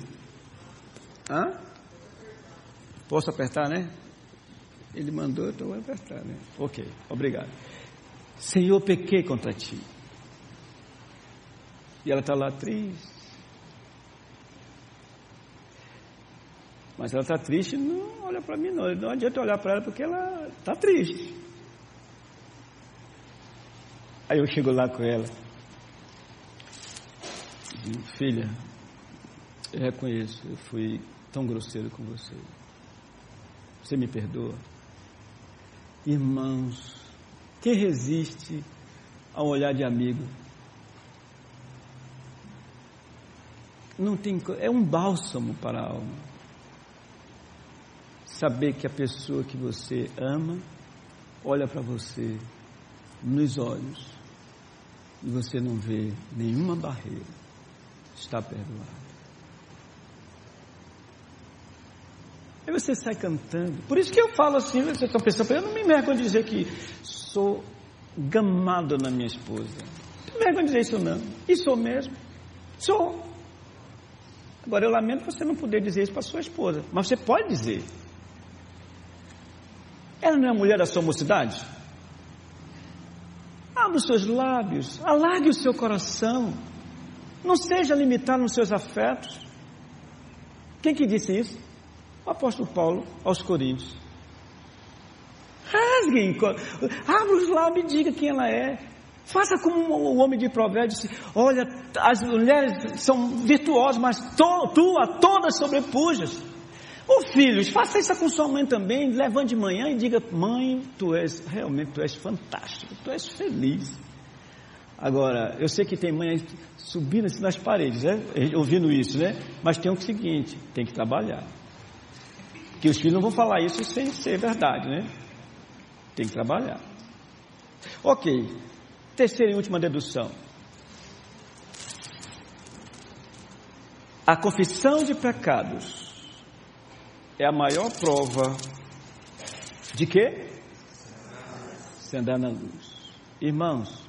Hã? Posso apertar, né? Ele mandou, então vou apertar, né? Ok, obrigado. Senhor, pequei contra ti. E ela está lá triste. Mas ela está triste, não olha para mim não. Não adianta olhar para ela porque ela está triste. Aí eu chego lá com ela. Filha, eu reconheço, eu fui tão grosseiro com você. Você me perdoa? Irmãos, quem resiste a um olhar de amigo? não tem, é um bálsamo para a alma. Saber que a pessoa que você ama olha para você nos olhos e você não vê nenhuma barreira, está perdoado. Aí você sai cantando. Por isso que eu falo assim, você está pensando, eu não me envergonho de dizer que sou gamado na minha esposa. Não me envergonho de dizer isso não. E sou mesmo. Sou. Agora, eu lamento você não poder dizer isso para sua esposa, mas você pode dizer. Ela não é a mulher da sua mocidade? Abra os seus lábios, alargue o seu coração. Não seja limitado nos seus afetos. Quem que disse isso? O apóstolo Paulo aos Coríntios. Rasguem, abra os lábios e diga quem ela é. Faça como o homem de provérbios disse, olha, as mulheres são virtuosas, mas tu, tu a todas sobrepujas. Ô filhos, faça isso com sua mãe também, levante de manhã e diga, mãe, tu és, realmente tu és fantástico, tu és feliz. Agora, eu sei que tem mãe subindo assim nas paredes, né? ouvindo isso, né? Mas tem o seguinte, tem que trabalhar. Que os filhos não vão falar isso sem ser verdade, né? Tem que trabalhar. Ok, Terceira e última dedução. A confissão de pecados é a maior prova de quê? Se andar na luz. Irmãos,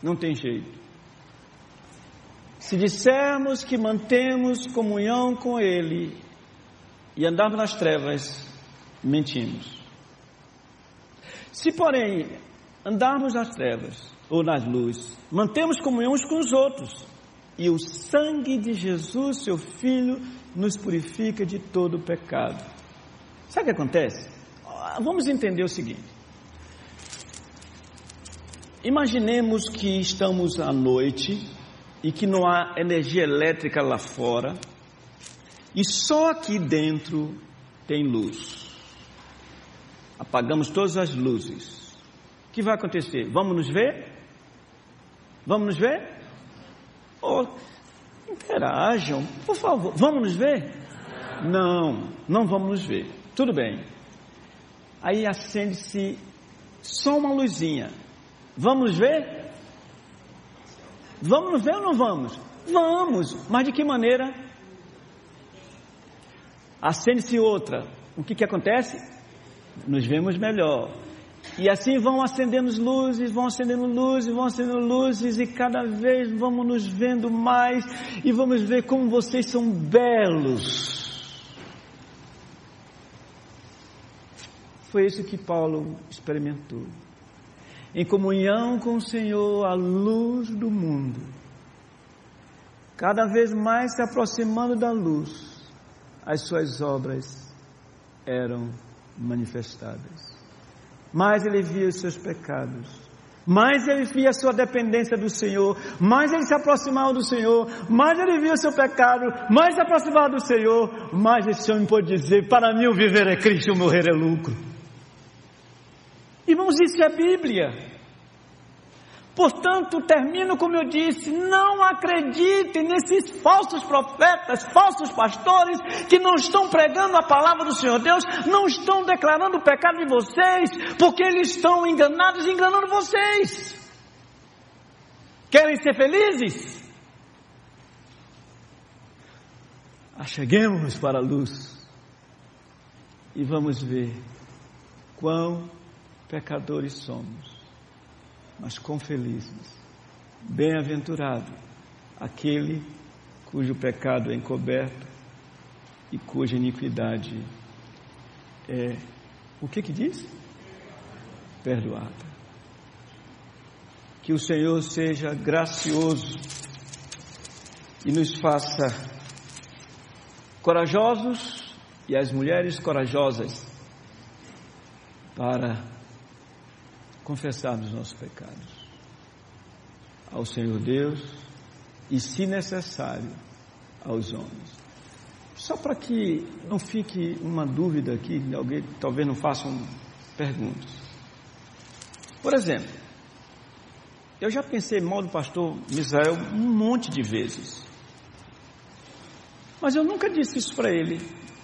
não tem jeito. Se dissermos que mantemos comunhão com Ele e andarmos nas trevas, mentimos. Se, porém, andarmos nas trevas ou nas luzes, mantemos comunhão uns com os outros, e o sangue de Jesus, seu Filho, nos purifica de todo pecado. Sabe o que acontece? Vamos entender o seguinte. Imaginemos que estamos à noite e que não há energia elétrica lá fora e só aqui dentro tem luz. Apagamos todas as luzes que vai acontecer? Vamos nos ver? Vamos nos ver? Ou Interajam, por favor. Vamos nos ver? Não, não vamos nos ver. Tudo bem. Aí acende-se só uma luzinha. Vamos nos ver? Vamos nos ver ou não vamos? Vamos, mas de que maneira? Acende-se outra. O que, que acontece? Nos vemos melhor. E assim vão acendendo luzes, vão acendendo luzes, vão acendendo luzes, e cada vez vamos nos vendo mais, e vamos ver como vocês são belos. Foi isso que Paulo experimentou. Em comunhão com o Senhor, a luz do mundo, cada vez mais se aproximando da luz, as suas obras eram manifestadas mais ele via os seus pecados, mais ele via a sua dependência do Senhor, mais ele se aproximava do Senhor, mais ele via o seu pecado, mais se aproximava do Senhor, mais esse homem pode dizer: Para mim o viver é Cristo, o morrer é lucro. Irmãos, isso é Bíblia. Portanto, termino como eu disse: não acreditem nesses falsos profetas, falsos pastores que não estão pregando a palavra do Senhor Deus, não estão declarando o pecado de vocês, porque eles estão enganados e enganando vocês. Querem ser felizes? Acheguemos para a luz e vamos ver quão pecadores somos mas com felizes. Bem-aventurado aquele cujo pecado é encoberto e cuja iniquidade é o que que diz? Perdoada. Que o Senhor seja gracioso e nos faça corajosos e as mulheres corajosas para confessarmos nossos pecados ao Senhor Deus e, se necessário, aos homens. Só para que não fique uma dúvida aqui, alguém talvez não façam perguntas. Por exemplo, eu já pensei mal do pastor Misael um monte de vezes. Mas eu nunca disse isso para ele.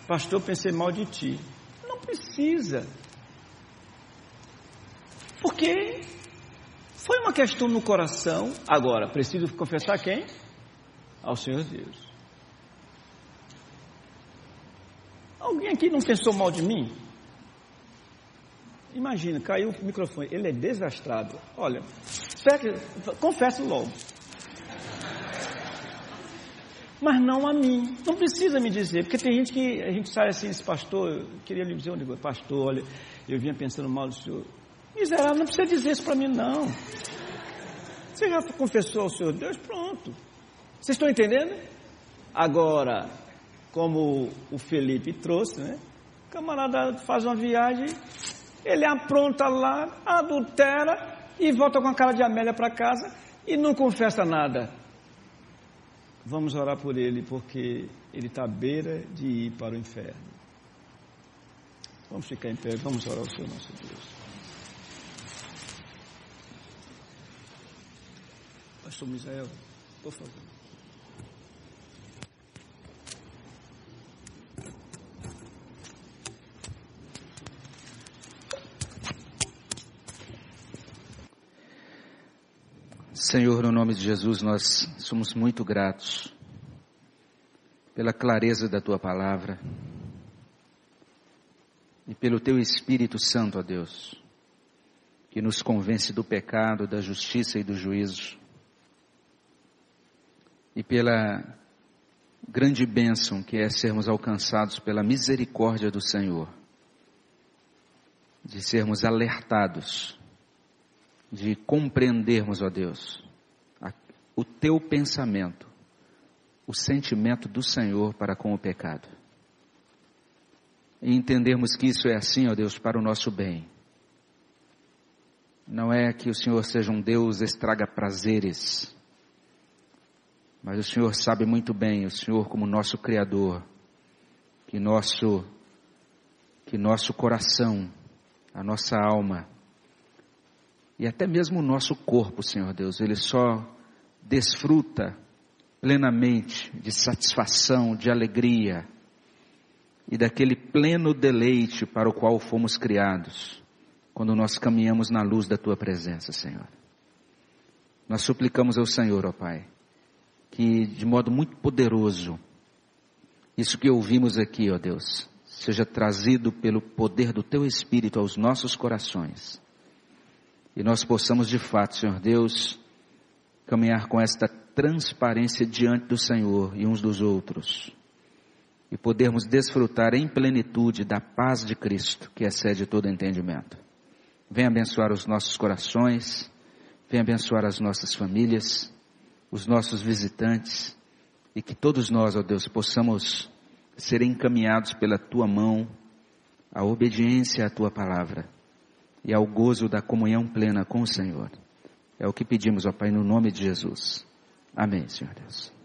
Pastor, pensei mal de ti. Não precisa. Porque foi uma questão no coração. Agora, preciso confessar quem? Ao Senhor Deus. Alguém aqui não pensou mal de mim? Imagina, caiu o microfone, ele é desastrado. Olha, confesso logo. Mas não a mim. Não precisa me dizer, porque tem gente que a gente sai assim, esse pastor, eu queria lhe dizer onde pastor, olha, eu vinha pensando mal do senhor. Miserável, não precisa dizer isso para mim, não. Você já confessou ao Senhor Deus? Pronto. Vocês estão entendendo? Agora, como o Felipe trouxe, né? O camarada faz uma viagem, ele apronta lá, adultera e volta com a cara de Amélia para casa e não confessa nada. Vamos orar por ele, porque ele está à beira de ir para o inferno. Vamos ficar em pé, vamos orar ao Senhor nosso Deus. Pastor Misael, por favor. Senhor, no nome de Jesus, nós somos muito gratos pela clareza da tua palavra e pelo teu Espírito Santo, ó Deus, que nos convence do pecado, da justiça e do juízo e pela grande bênção que é sermos alcançados pela misericórdia do Senhor, de sermos alertados, de compreendermos, ó Deus, o teu pensamento, o sentimento do Senhor para com o pecado. E entendermos que isso é assim, ó Deus, para o nosso bem. Não é que o Senhor seja um Deus estraga prazeres, mas o Senhor sabe muito bem, o Senhor como nosso Criador, que nosso, que nosso coração, a nossa alma, e até mesmo o nosso corpo, Senhor Deus, ele só desfruta plenamente de satisfação, de alegria e daquele pleno deleite para o qual fomos criados, quando nós caminhamos na luz da tua presença, Senhor. Nós suplicamos ao Senhor, ó Pai, que de modo muito poderoso, isso que ouvimos aqui, ó Deus, seja trazido pelo poder do teu Espírito aos nossos corações. E nós possamos de fato, Senhor Deus, caminhar com esta transparência diante do Senhor e uns dos outros. E podermos desfrutar em plenitude da paz de Cristo, que excede todo entendimento. Venha abençoar os nossos corações, venha abençoar as nossas famílias, os nossos visitantes, e que todos nós, ó Deus, possamos ser encaminhados pela tua mão à obediência à tua palavra e ao gozo da comunhão plena com o Senhor. É o que pedimos, ó Pai, no nome de Jesus. Amém, Senhor Deus.